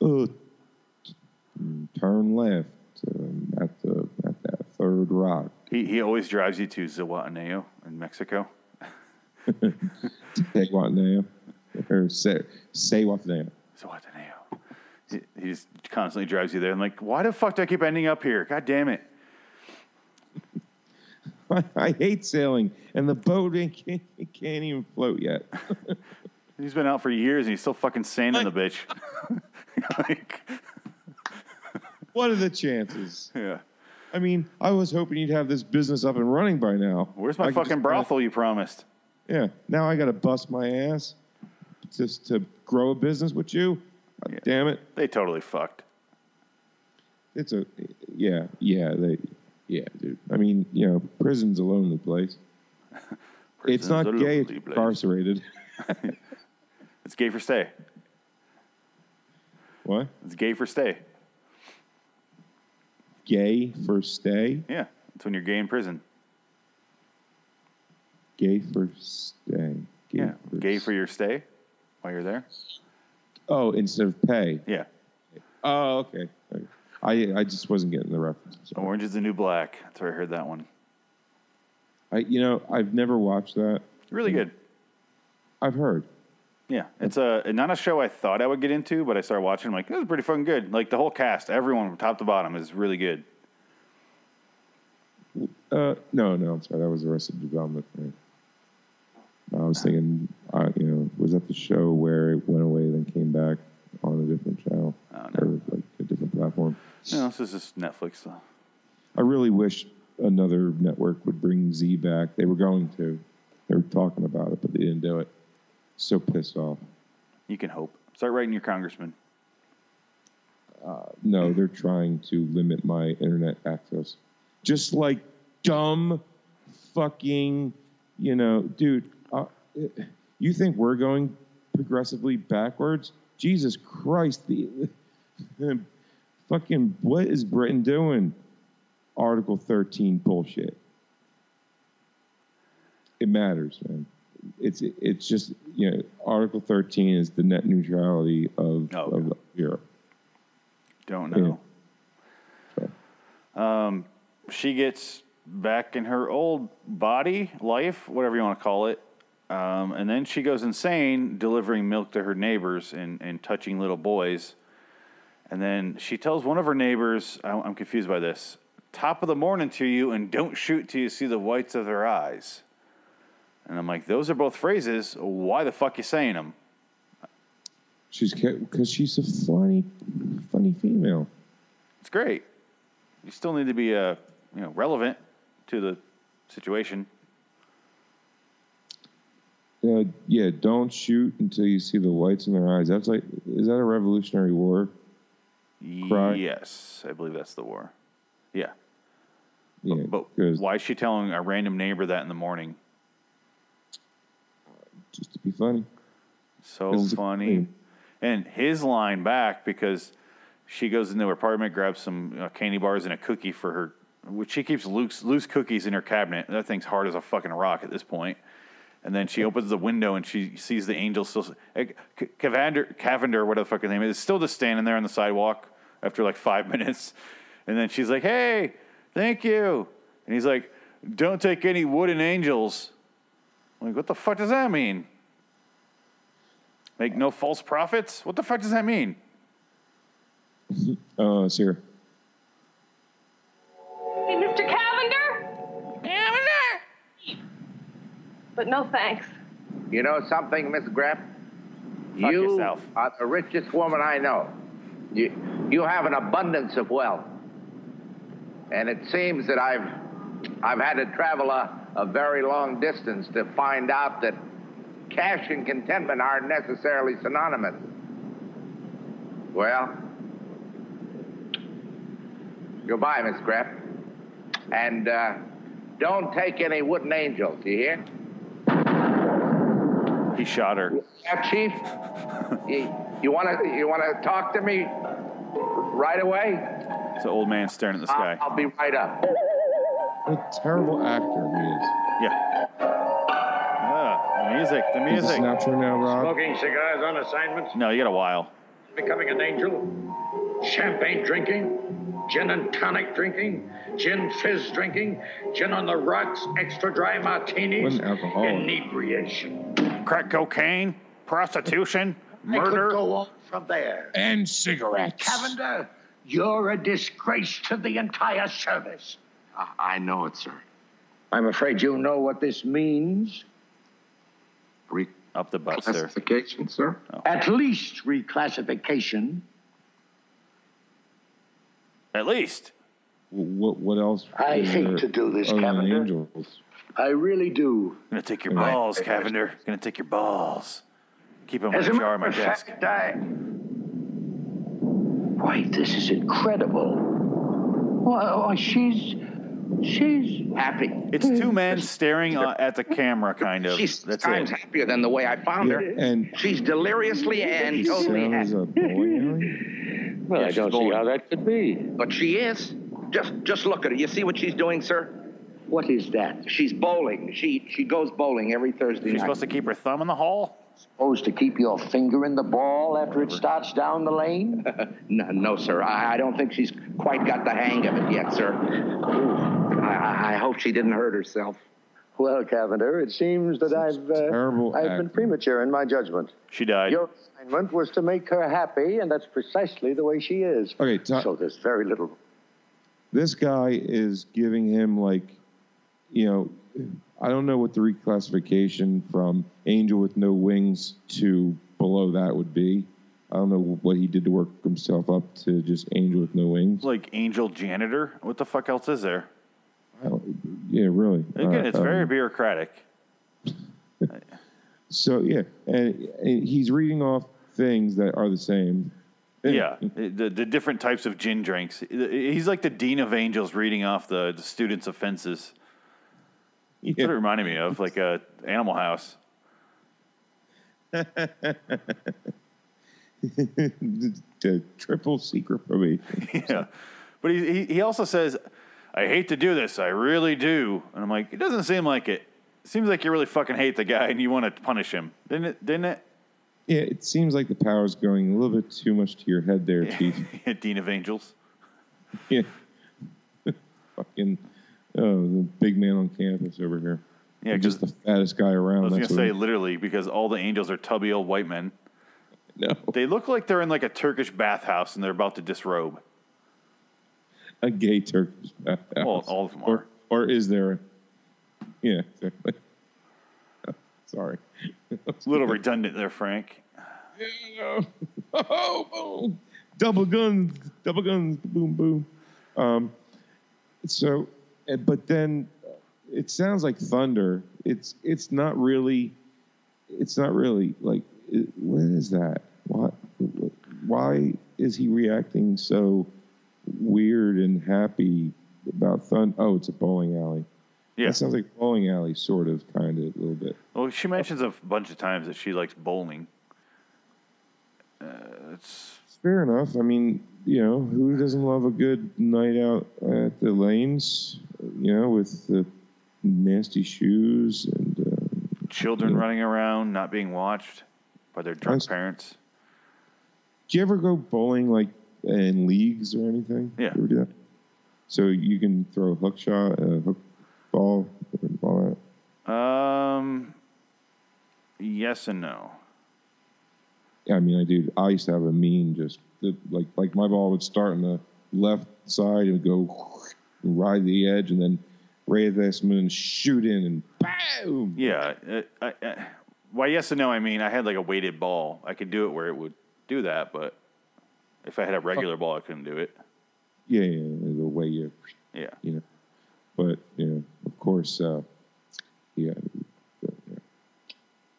Uh, turn left um, at the at that third rock. He he always drives you to Zihuatanejo in Mexico. Take what now? Or say say what now? Zihuatanejo. He, he just constantly drives you there. I'm like, why the fuck do I keep ending up here? God damn it! I, I hate sailing, and the boat ain't, can't, it can't even float yet. He's been out for years and he's still fucking sanding the bitch. like, what are the chances? yeah. I mean, I was hoping you'd have this business up and running by now. Where's my I just fucking kinda- brothel you promised? Yeah. Now I got to bust my ass just to grow a business with you. God Yeah. Damn it. They totally fucked. It's a yeah, yeah, they yeah, dude. I mean, you know, prison's a lonely place. it's not gay, it's place. incarcerated. It's gay for stay. what? It's gay for stay. Gay for stay? Yeah. It's when you're gay in prison. Gay for stay. Gay Yeah. Gay for your stay while you're there. Oh, instead of pay. Yeah. Oh, okay. Okay. I I just wasn't getting the reference. Sorry. Orange is the new black. That's where I heard that one. I you know, I've never watched that. Really good. I've heard. Yeah, it's a not a show I thought I would get into, but I started watching. I'm like, this is pretty fucking good. Like the whole cast, everyone from top to bottom is really good. Uh, no, no, I'm sorry. That was Arrested Development. Right? I was thinking, uh, you know, was that the show where it went away, then came back on a different channel or like a different platform? No, this is just Netflix. Though. I really wish another network would bring Z back. They were going to. They were talking about it, but they didn't do it. So pissed off. You can hope. Start writing your congressman. Uh, no, they're trying to limit my internet access. Just like dumb fucking, you know, dude, uh, you think we're going progressively backwards? Jesus Christ, the, fucking, what is Britain doing? Article 13 bullshit. It matters, man. It's it's just you know Article 13 is the net neutrality of, of Europe. Don't know. Um, she gets back in her old body, life, whatever you want to call it. Um, and then she goes insane, delivering milk to her neighbors and, and touching little boys. And then she tells one of her neighbors, I- I'm confused by this, top of the morning to you and don't shoot till you see the whites of their eyes. And I'm like, those are both phrases. Why the fuck you saying them? She's because she's a funny, funny female. It's great. You still need to be, uh, you know, relevant to the situation. Uh, yeah, don't shoot until you see the whites in their eyes. That's like, is that a Revolutionary War? Cry? Yes, I believe that's the war. Yeah. Yeah, But why is she telling a random neighbor that in the morning? Just to be funny. So is funny. And his line back because she goes into her apartment, grabs some uh, candy bars and a cookie for her, which she keeps loose, loose cookies in her cabinet. That thing's hard as a fucking rock at this point. And then she opens the window and she sees the angel still. eh, Cavander, Cavender, whatever the fuck his name is, still just standing there on the sidewalk after like five minutes. And then she's like, hey, thank you. And he's like, don't take any wooden angels. I'm like, what the fuck does that mean? Make no false prophets? What the fuck does that mean? Oh, Uh, Sarah. Hey, Mr. Cavender? Cavender! But no thanks. You know something, Miss Grep? Fuck you yourself. are the richest woman I know. You, you have an abundance of wealth. And it seems that I've, I've had to travel a, a very long distance to find out that cash and contentment aren't necessarily synonymous. Well, goodbye, Miss Grep. And uh, don't take any wooden angels, you hear? He shot her. Yeah, Chief. you, you want to you want to talk to me right away? It's an old man staring at the sky. I'll, I'll be right up. What a terrible actor he is. Yeah. Ah, the music, the He's a music. snapshot now, Rob. Smoking cigars on assignment, No, you got a while. becoming an angel, champagne drinking, gin and tonic drinking, gin fizz drinking, gin on the rocks, extra dry martinis, What an alcoholic. inebriation. Crack cocaine, prostitution, I could murder. go on from there. And cigarettes. Cavender, you're a disgrace to the entire service. I, I know it, sir. I'm afraid you know what this means. Up the butt, sir. Classification, sir? Oh. At least reclassification. At least. What what else? I hate to do this, other than Cavender. I really do. I'm Gonna take your Right. balls, Cavender. I'm Gonna take your balls. Keep them in As a a jar on my matter of desk. fact, I... Why, this is incredible. Why, why, she's... She's happy. It's two men staring uh, at the camera, kind of. She's That's times it. happier than the way I found her. And She's deliriously and he totally sounds happy. a boy. Well, Yeah, I don't see how that could be. But she is. Just just look at her. You see what she's doing, sir? What is that? She's bowling. She she goes bowling every Thursday night. She's night. supposed to keep her thumb in the hole. Supposed to keep your finger in the ball after it starts down the lane? no, no, sir. I, I don't think she's quite got the hang of it yet, sir. I, I- I hope she didn't hurt herself. Well, Cavender, it seems that I've uh, terrible I've been premature in my judgment. She died. Your assignment was to make her happy, and that's precisely the way she is. Okay, ti- So there's very little. this guy is giving him like, you know, I don't know what the reclassification from Angel with No Wings to below that would be. I don't know what he did to work himself up to just Angel with No Wings. Like angel janitor. What the fuck else is there? Yeah, really. Again, Uh, it's very um, bureaucratic. So yeah, and, and he's reading off things that are the same. Yeah, the, the different types of gin drinks. He's like the dean of angels reading off the, the students' offenses. That's what it reminded me of, like a Animal House. the triple secret probation. yeah, but he, he also says, "I hate to do this, I really do," and I'm like, it doesn't seem like it. Seems like you really fucking hate the guy and you want to punish him, didn't it? Didn't it? Yeah, it seems like the power's going a little bit too much to your head there, Chief. Dean of Angels. Yeah. Fucking oh, the big man on campus over here. Yeah, I'm just the fattest guy around. I was gonna say what literally because all the angels are tubby old white men. No. They look like they're in like a Turkish bathhouse and they're about to disrobe. a gay Turkish bathhouse. Well, all of them or, are. Or is there? A, yeah. Exactly. Oh, sorry. A little redundant there, Frank. Yeah. oh, boom. Double guns, double guns, boom, boom. Um, so, but then uh, it sounds like thunder. It's it's not really. It's not really like. It, what is that? Why? Why is he reacting so weird and happy about thunder? Oh, it's a bowling alley. Yeah. That sounds like bowling alley, sort of, kind of, a little bit. Well, she mentions a bunch of times that she likes bowling. Uh, it's Fair enough. I mean, you know, who doesn't love a good night out at the lanes? You know, with the nasty shoes and uh, children running around, not being watched by their drunk Nice. parents. Do you ever go bowling like in leagues or anything? Yeah. You ever do that? So you can throw a hook shot, a hook ball, and all. Um, yes and no. Yeah, I mean, I do. I used to have a mean just like like my ball would start on the left side and go ride the edge, and then right at this moon shoot in and boom. Yeah. Uh, I, I, why yes and no? I mean, I had like a weighted ball. I could do it where it would do that, but if I had a regular ball, I couldn't do it. Yeah, yeah, yeah, the way you, Yeah. you know. But you know, of course, uh, yeah,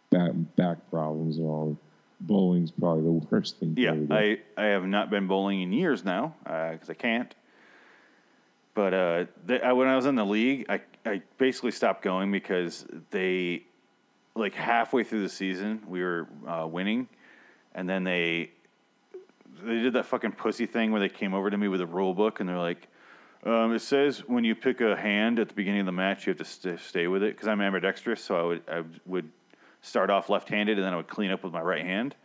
back back problems and all. Bowling's probably the worst thing. Yeah. I, I have not been bowling in years now because I can't. But uh, the, I, when I was in the league, I, I basically stopped going because they, like halfway through the season, we were uh, winning, and then they they did that fucking pussy thing where they came over to me with a rule book and they're like, um, it says when you pick a hand at the beginning of the match, you have to st- stay with it because I'm ambidextrous, so I would I would start off left-handed and then I would clean up with my right hand.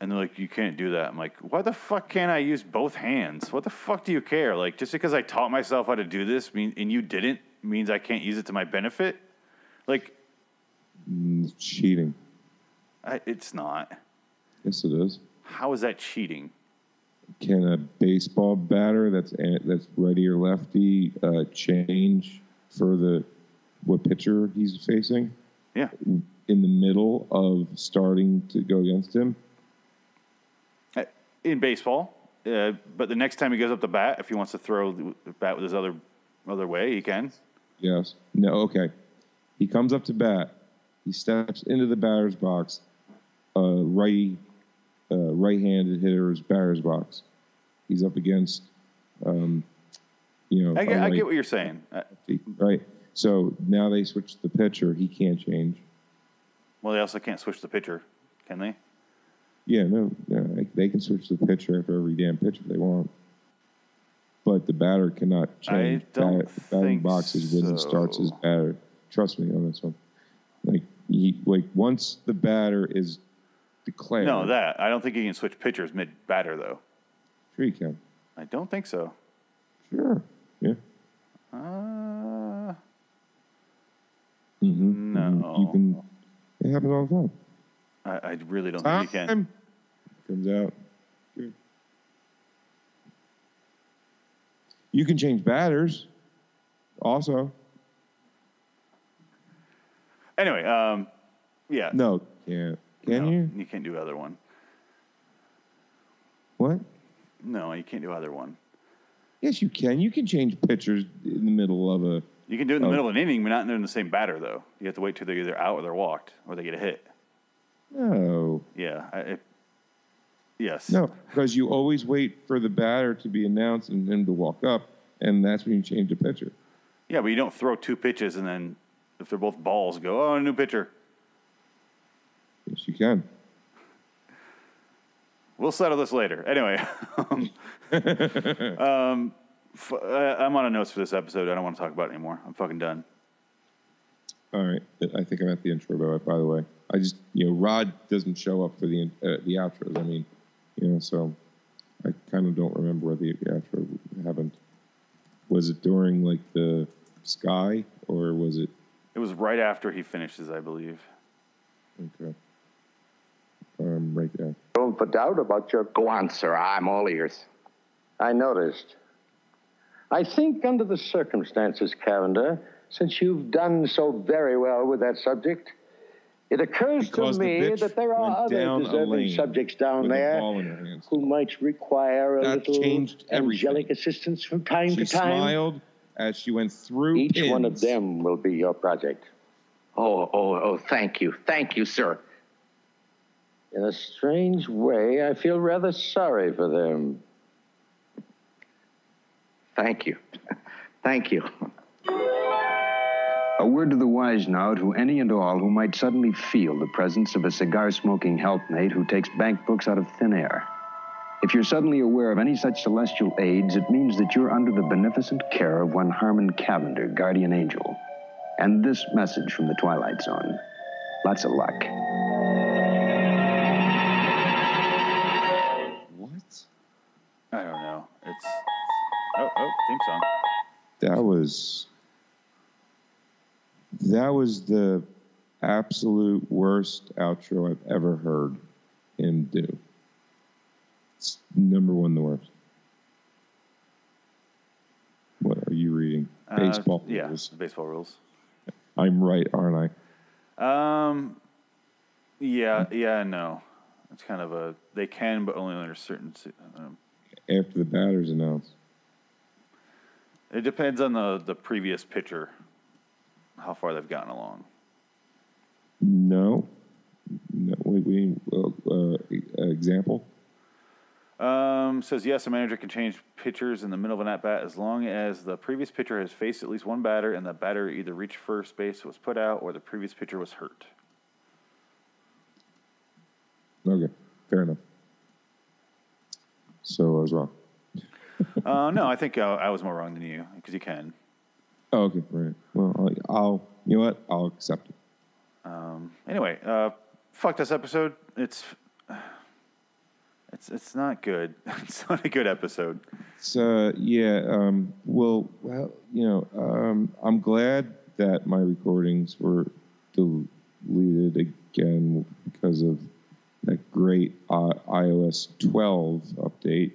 And they're like, you can't do that. I'm like, why the fuck can't I use both hands? What the fuck do you care? Like, just because I taught myself how to do this mean, and you didn't means I can't use it to my benefit? Like, Mm, it's cheating. I, it's not. Yes, it is. How is that cheating? Can a baseball batter that's that's righty or lefty uh, change for the what pitcher he's facing? Yeah. In the middle of starting to go against him. In baseball, uh, but the next time he goes up the bat, if he wants to throw the bat with his other other way, he can. Yes. No. Okay. He comes up to bat. He steps into the batter's box. Uh, righty, uh, right-handed hitter's batter's box. He's up against, um, you know, I get, I get what you're saying. Uh, right. So now they switch the pitcher. He can't change. well, they also can't switch the pitcher, can they? Yeah, no, no, they- can switch the pitcher after every damn pitch if they want. But the batter cannot change I don't bat, batting boxes when he starts his batter. Trust me on this one. Like he, like once the batter is declared, No, that I don't think he can switch pitchers mid batter though. sure you can. I don't think so. Sure, yeah. Uh, Mm-hmm. No. You can. It happens all the time. I, I really don't think you can. Comes out. Good. You can change batters. Also, Anyway, um, yeah. no, can't. Can No, you? You can't do other one. What? No, you can't do either one. Yes, you can. You can change pitchers in the middle of a. You can do it in the middle of an inning, but not in the same batter, though. You have to wait till they're either out or they're walked or they get a hit. No, Yeah. I, it, yes. no, because you always wait for the batter to be announced and him to walk up, and that's when you change the pitcher. Yeah, but you don't throw two pitches and then if they're both balls, go, oh, a new pitcher. Yes, you can. We'll settle this later. Anyway, um, um, f- uh, I'm on a notes for this episode. I don't want to talk about it anymore. I'm fucking done. All right, I think I'm at the intro. By, by the way, I just you know Rod doesn't show up for the uh, the outros. I mean, you know, so I kind of don't remember whether the, the outro happened. Was it during like the sky or was it It was right after he finishes, I believe. okay? Um, right there. Room for doubt about your. Go on, sir. I'm all ears. I noticed. I think, under the circumstances, Cavender, since you've done so very well with that subject, it occurs Because to me bitch that there are other deserving subjects down there ball in her hands. who might require a That little changed everything. angelic assistance from time She to time. smiled as she went through. Each one of them will be your project. Oh, oh, oh, thank you. Thank you, sir. In a strange way, I feel rather sorry for them. Thank you. Thank you. A word to the wise now to any and all who might suddenly feel the presence of a cigar smoking helpmate who takes bank books out of thin air. If you're suddenly aware of any such celestial aids, it means that you're under the beneficent care of one Harmon Cavender, guardian angel. And this message from the Twilight Zone. Lots of luck. What? I don't know. It's. Oh, oh, theme song. That was that was the absolute worst outro I've ever heard him do. It's number one, the worst. What are you reading? Uh, Baseball yeah, rules. baseball rules. I'm right, aren't I? Um, yeah, yeah, no. It's kind of a they can, but only under certain. Um, After the batter's announced. it depends on the the previous pitcher, how far they've gotten along. No. No. Wait, wait, uh, uh, example. Um, says yes, a manager can change pitchers in the middle of an at bat as long as the previous pitcher has faced at least one batter and the batter either reached first base, was put out, or the previous pitcher was hurt. Okay, fair enough. So I was wrong. uh, no, I think uh, I was more wrong than you because you can. Oh, okay, right. Well, I'll, I'll you know what? I'll accept it. Um, anyway, uh, fuck this episode. It's it's it's not good. It's not a good episode. So yeah, um, well, well, you know, um, I'm glad that my recordings were deleted again because of that great uh, iOS 12 update.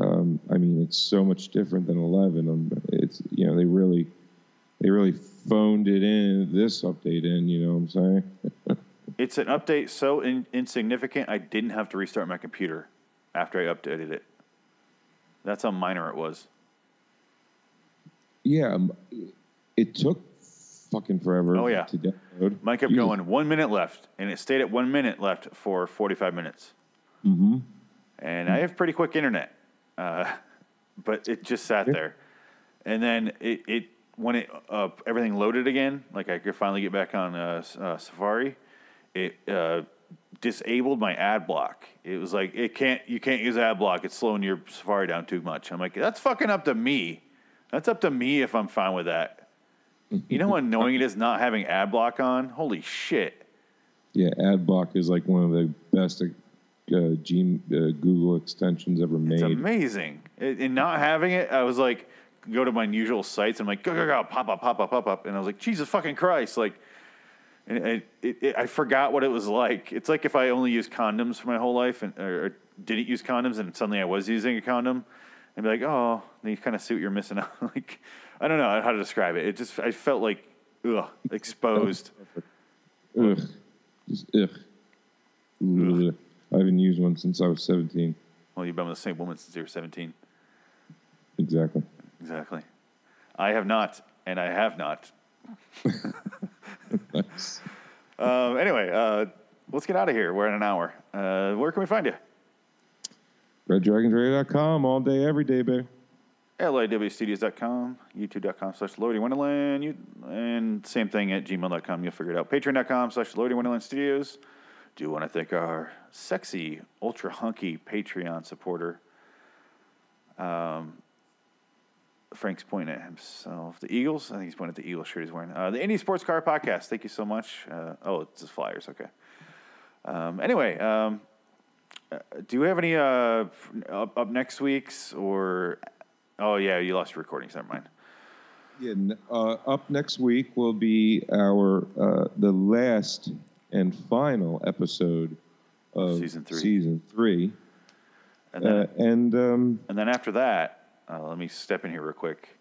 Um, I mean, it's so much different than 11. Um, it's you know they really they really phoned it in this update in. You know what I'm saying? It's an update so in, insignificant I didn't have to restart my computer after I updated it. That's how minor it was. yeah, um, it took fucking forever. Oh, yeah. to download. Mine kept going one minute left, and it stayed at one minute left for 45 minutes. Mm-hmm. And I have pretty quick internet, uh, but it just sat there. And then it, it when it uh, everything loaded again, like I could finally get back on uh, uh, Safari, it uh, disabled my ad block. It was like it can't you can't use ad block. It's slowing your Safari down too much. I'm like that's fucking up to me. That's up to me if I'm fine with that. You know how annoying it is not having ad block on? Holy shit. Yeah, ad block is like one of the best uh, G, uh, Google extensions ever made. It's amazing. And not having it, I was like go to my usual sites. And I'm like, go, go, go, pop up, pop up, pop up. And I was like, Jesus fucking Christ. Like, and it, it, it, I forgot what it was like. It's like if I only used condoms for my whole life and or, or didn't use condoms and suddenly I was using a condom and be like, oh, then you kind of see what you're missing out. like, I don't know how to describe it. It just, I felt like, ugh, exposed. Ugh. Just ugh. Ugh. I haven't used one since I was 17. Well, you've been with the same woman since you were 17. Exactly. Exactly. I have not, and I have not. nice. Um, anyway, uh, let's get out of here. We're at an hour. Uh, where can we find you? RedDragonsRadio.com all day, every day, baby. LIWstudios.com, youtube.com slash Loading Wonderland, and same thing at gmail.com. You'll figure it out. Patreon.com slash Loading Wonderland Studios. Do want to thank our sexy, ultra hunky Patreon supporter. Um, Frank's pointing at himself. The Eagles? I think he's pointing at the Eagles shirt he's wearing. Uh, the Indie Sports Car Podcast. Thank you so much. Uh, oh, it's the flyers. Okay. Um, anyway, um, uh, do we have any uh, up, up next week's or? Oh yeah, you lost your recordings. Never mind. Yeah, uh, up next week will be our uh, the last and final episode of Season three. Season three. And then, Uh, and um, and then after that, uh, let me step in here real quick.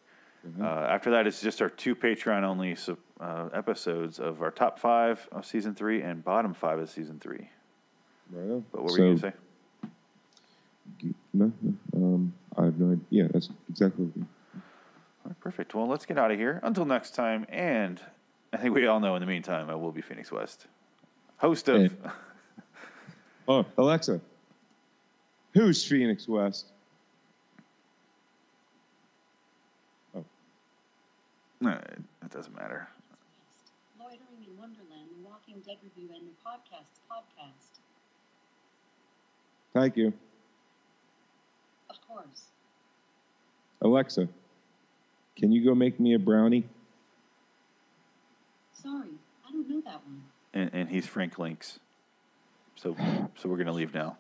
Uh, after that, it's just our two Patreon only uh, episodes of our top five of season three and bottom five of season three. right. But what were So- you going to say? No, um, I have no idea. Yeah, that's exactly. What we, right, perfect. Well, let's get out of here. Until next time, and I think we all know in the meantime, I will be Phoenix West, host of. Hey. oh, Alexa, who's Phoenix West? Oh, No, it, it doesn't matter. Loitering in Wonderland, The Walking Dead Review, and the Podcast's podcast. thank you, Of course. Alexa. Can you go make me a brownie? Sorry, I don't know that one. And, and he's Frank Links. So, so we're gonna leave now.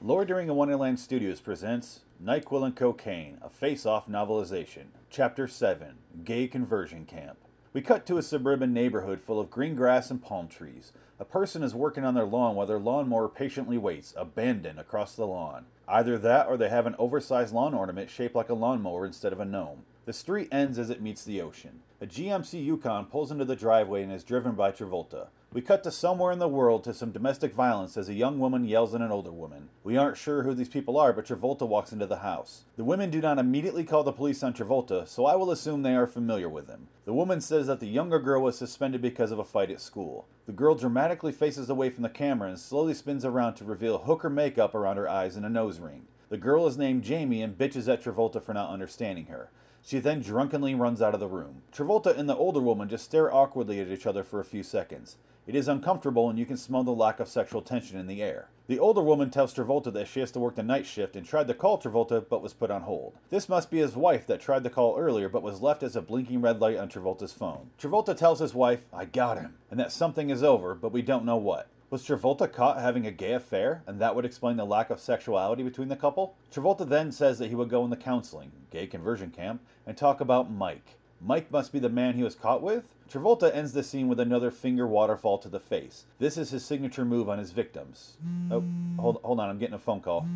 Loitering in Wonderland Studios presents NyQuil and Cocaine, a face-off novelization. Chapter 7, Gay Conversion Camp. We cut to a suburban neighborhood full of green grass and palm trees. A person is working on their lawn while their lawnmower patiently waits, abandoned across the lawn. Either that or they have an oversized lawn ornament shaped like a lawnmower instead of a gnome. The street ends as it meets the ocean. A GMC Yukon pulls into the driveway and is driven by Travolta. We cut to somewhere in the world to some domestic violence as a young woman yells at an older woman. We aren't sure who these people are, but Travolta walks into the house. The women do not immediately call the police on Travolta, so I will assume they are familiar with him. The woman says that the younger girl was suspended because of a fight at school. The girl dramatically faces away from the camera and slowly spins around to reveal hooker makeup around her eyes and a nose ring. The girl is named Jamie and bitches at Travolta for not understanding her. She then drunkenly runs out of the room. Travolta and the older woman just stare awkwardly at each other for a few seconds. It is uncomfortable and you can smell the lack of sexual tension in the air. The older woman tells Travolta that she has to work the night shift and tried to call Travolta but was put on hold. This must be his wife that tried to call earlier but was left as a blinking red light on Travolta's phone. Travolta tells his wife, I got him, and that something is over, but we don't know what. Was Travolta caught having a gay affair, and that would explain the lack of sexuality between the couple? Travolta then says that he would go in the counseling, gay conversion camp, and talk about Mike. Mike must be the man he was caught with? Travolta ends the scene with another finger waterfall to the face. This is his signature move on his victims. Oh, hold, hold on, I'm getting a phone call.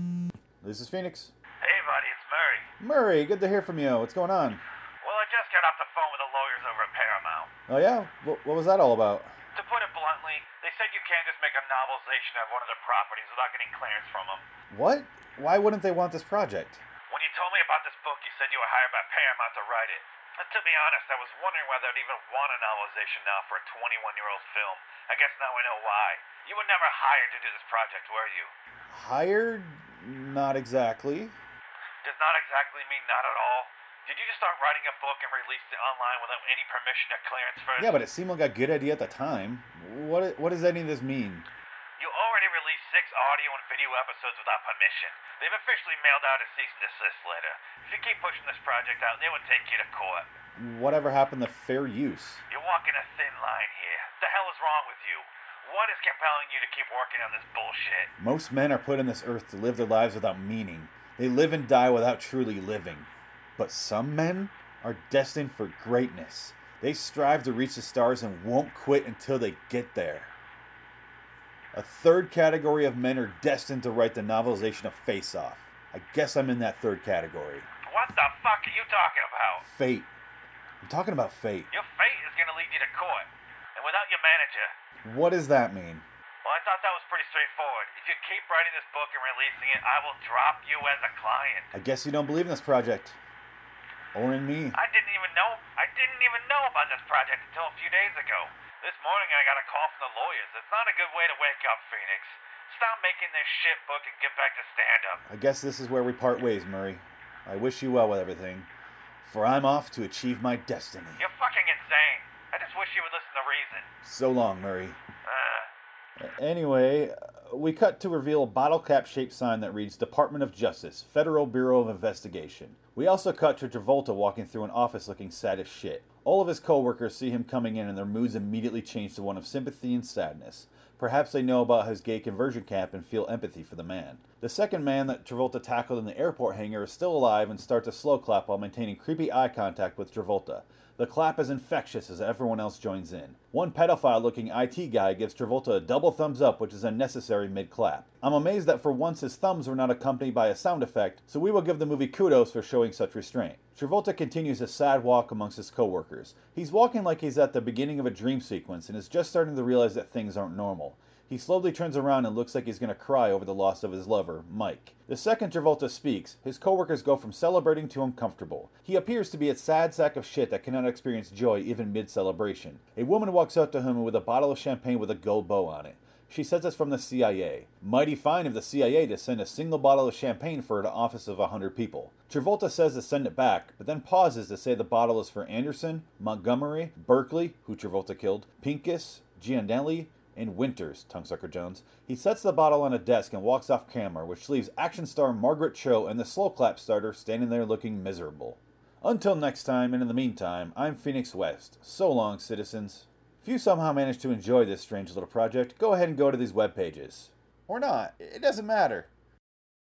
This is Phoenix. Hey, buddy, it's Murray. Murray, good to hear from you. What's going on? Well, I just got off the phone with the lawyers over at Paramount. Oh, yeah? What, what was that all about? To put it bluntly, they said you can't just make a novelization of one of their properties without getting clearance from them. What? Why wouldn't they want this project? When you told me about this book, you said you were hired by Paramount to write it. But to be honest, I was wondering whether I'd even want a novelization now for a 21 year old film. I guess now I know why. You were never hired to do this project, were you? Hired? Not exactly. Does not exactly mean not at all. Did you just start writing a book and release it online without any permission or clearance first? Yeah, but it seemed like a good idea at the time. What what does any of this mean? Released six audio and video episodes without permission. They've officially mailed out a cease and desist letter. If you keep pushing this project out, they will take you to court. Whatever happened to fair use? You're walking a thin line here. The hell is wrong with you? What is compelling you to keep working on this bullshit? Most men are put on this earth to live their lives without meaning. They live and die without truly living. But some men are destined for greatness. They strive to reach the stars and won't quit until they get there. A third category of men are destined to write the novelization of Face Off. I guess I'm in that third category. What the fuck are you talking about? Fate. I'm talking about fate. Your fate is gonna lead you to court. And without your manager. What does that mean? Well, I thought that was pretty straightforward. If you keep writing this book and releasing it, I will drop you as a client. I guess you don't believe in this project. Or in me. I didn't even know I didn't even know about this project until a few days ago. This morning I got a call from the lawyers. It's not a good way to wake up, Phoenix. Stop making this shit book and get back to stand up. I guess this is where we part ways, Murray. I wish you well with everything, for I'm off to achieve my destiny. You're fucking insane. I just wish you would listen to reason. So long, Murray. Uh, Anyway, uh, we cut to reveal a bottle cap shaped sign that reads Department of Justice, Federal Bureau of Investigation. We also cut to Travolta walking through an office looking sad as shit. All of his coworkers see him coming in and their moods immediately change to one of sympathy and sadness. Perhaps they know about his gay conversion camp and feel empathy for the man. The second man that Travolta tackled in the airport hangar is still alive and starts a slow clap while maintaining creepy eye contact with Travolta. The clap is infectious as everyone else joins in. One pedophile looking IT guy gives Travolta a double thumbs up, which is unnecessary mid clap. I'm amazed that for once his thumbs were not accompanied by a sound effect, so we will give the movie kudos for showing such restraint. Travolta continues his sad walk amongst his coworkers. He's walking like he's at the beginning of a dream sequence and is just starting to realize that things aren't normal. He slowly turns around and looks like he's going to cry over the loss of his lover, Mike. The second Travolta speaks, his coworkers go from celebrating to uncomfortable. He appears to be a sad sack of shit that cannot experience joy even mid celebration. A woman walks up to him with a bottle of champagne with a gold bow on it. She says it's from the CIA. Mighty fine of the CIA to send a single bottle of champagne for an office of a hundred people. Travolta says to send it back, but then pauses to say the bottle is for Anderson, Montgomery, Berkeley, who Travolta killed, Pincus, Gianelli, and Winters, Tonguesucker Jones. He sets the bottle on a desk and walks off camera, which leaves action star Margaret Cho and the slow clap starter standing there looking miserable. Until next time, and in the meantime, I'm Phoenix West. So long, citizens. If you somehow managed to enjoy this strange little project, go ahead and go to these web pages. Or not, it doesn't matter.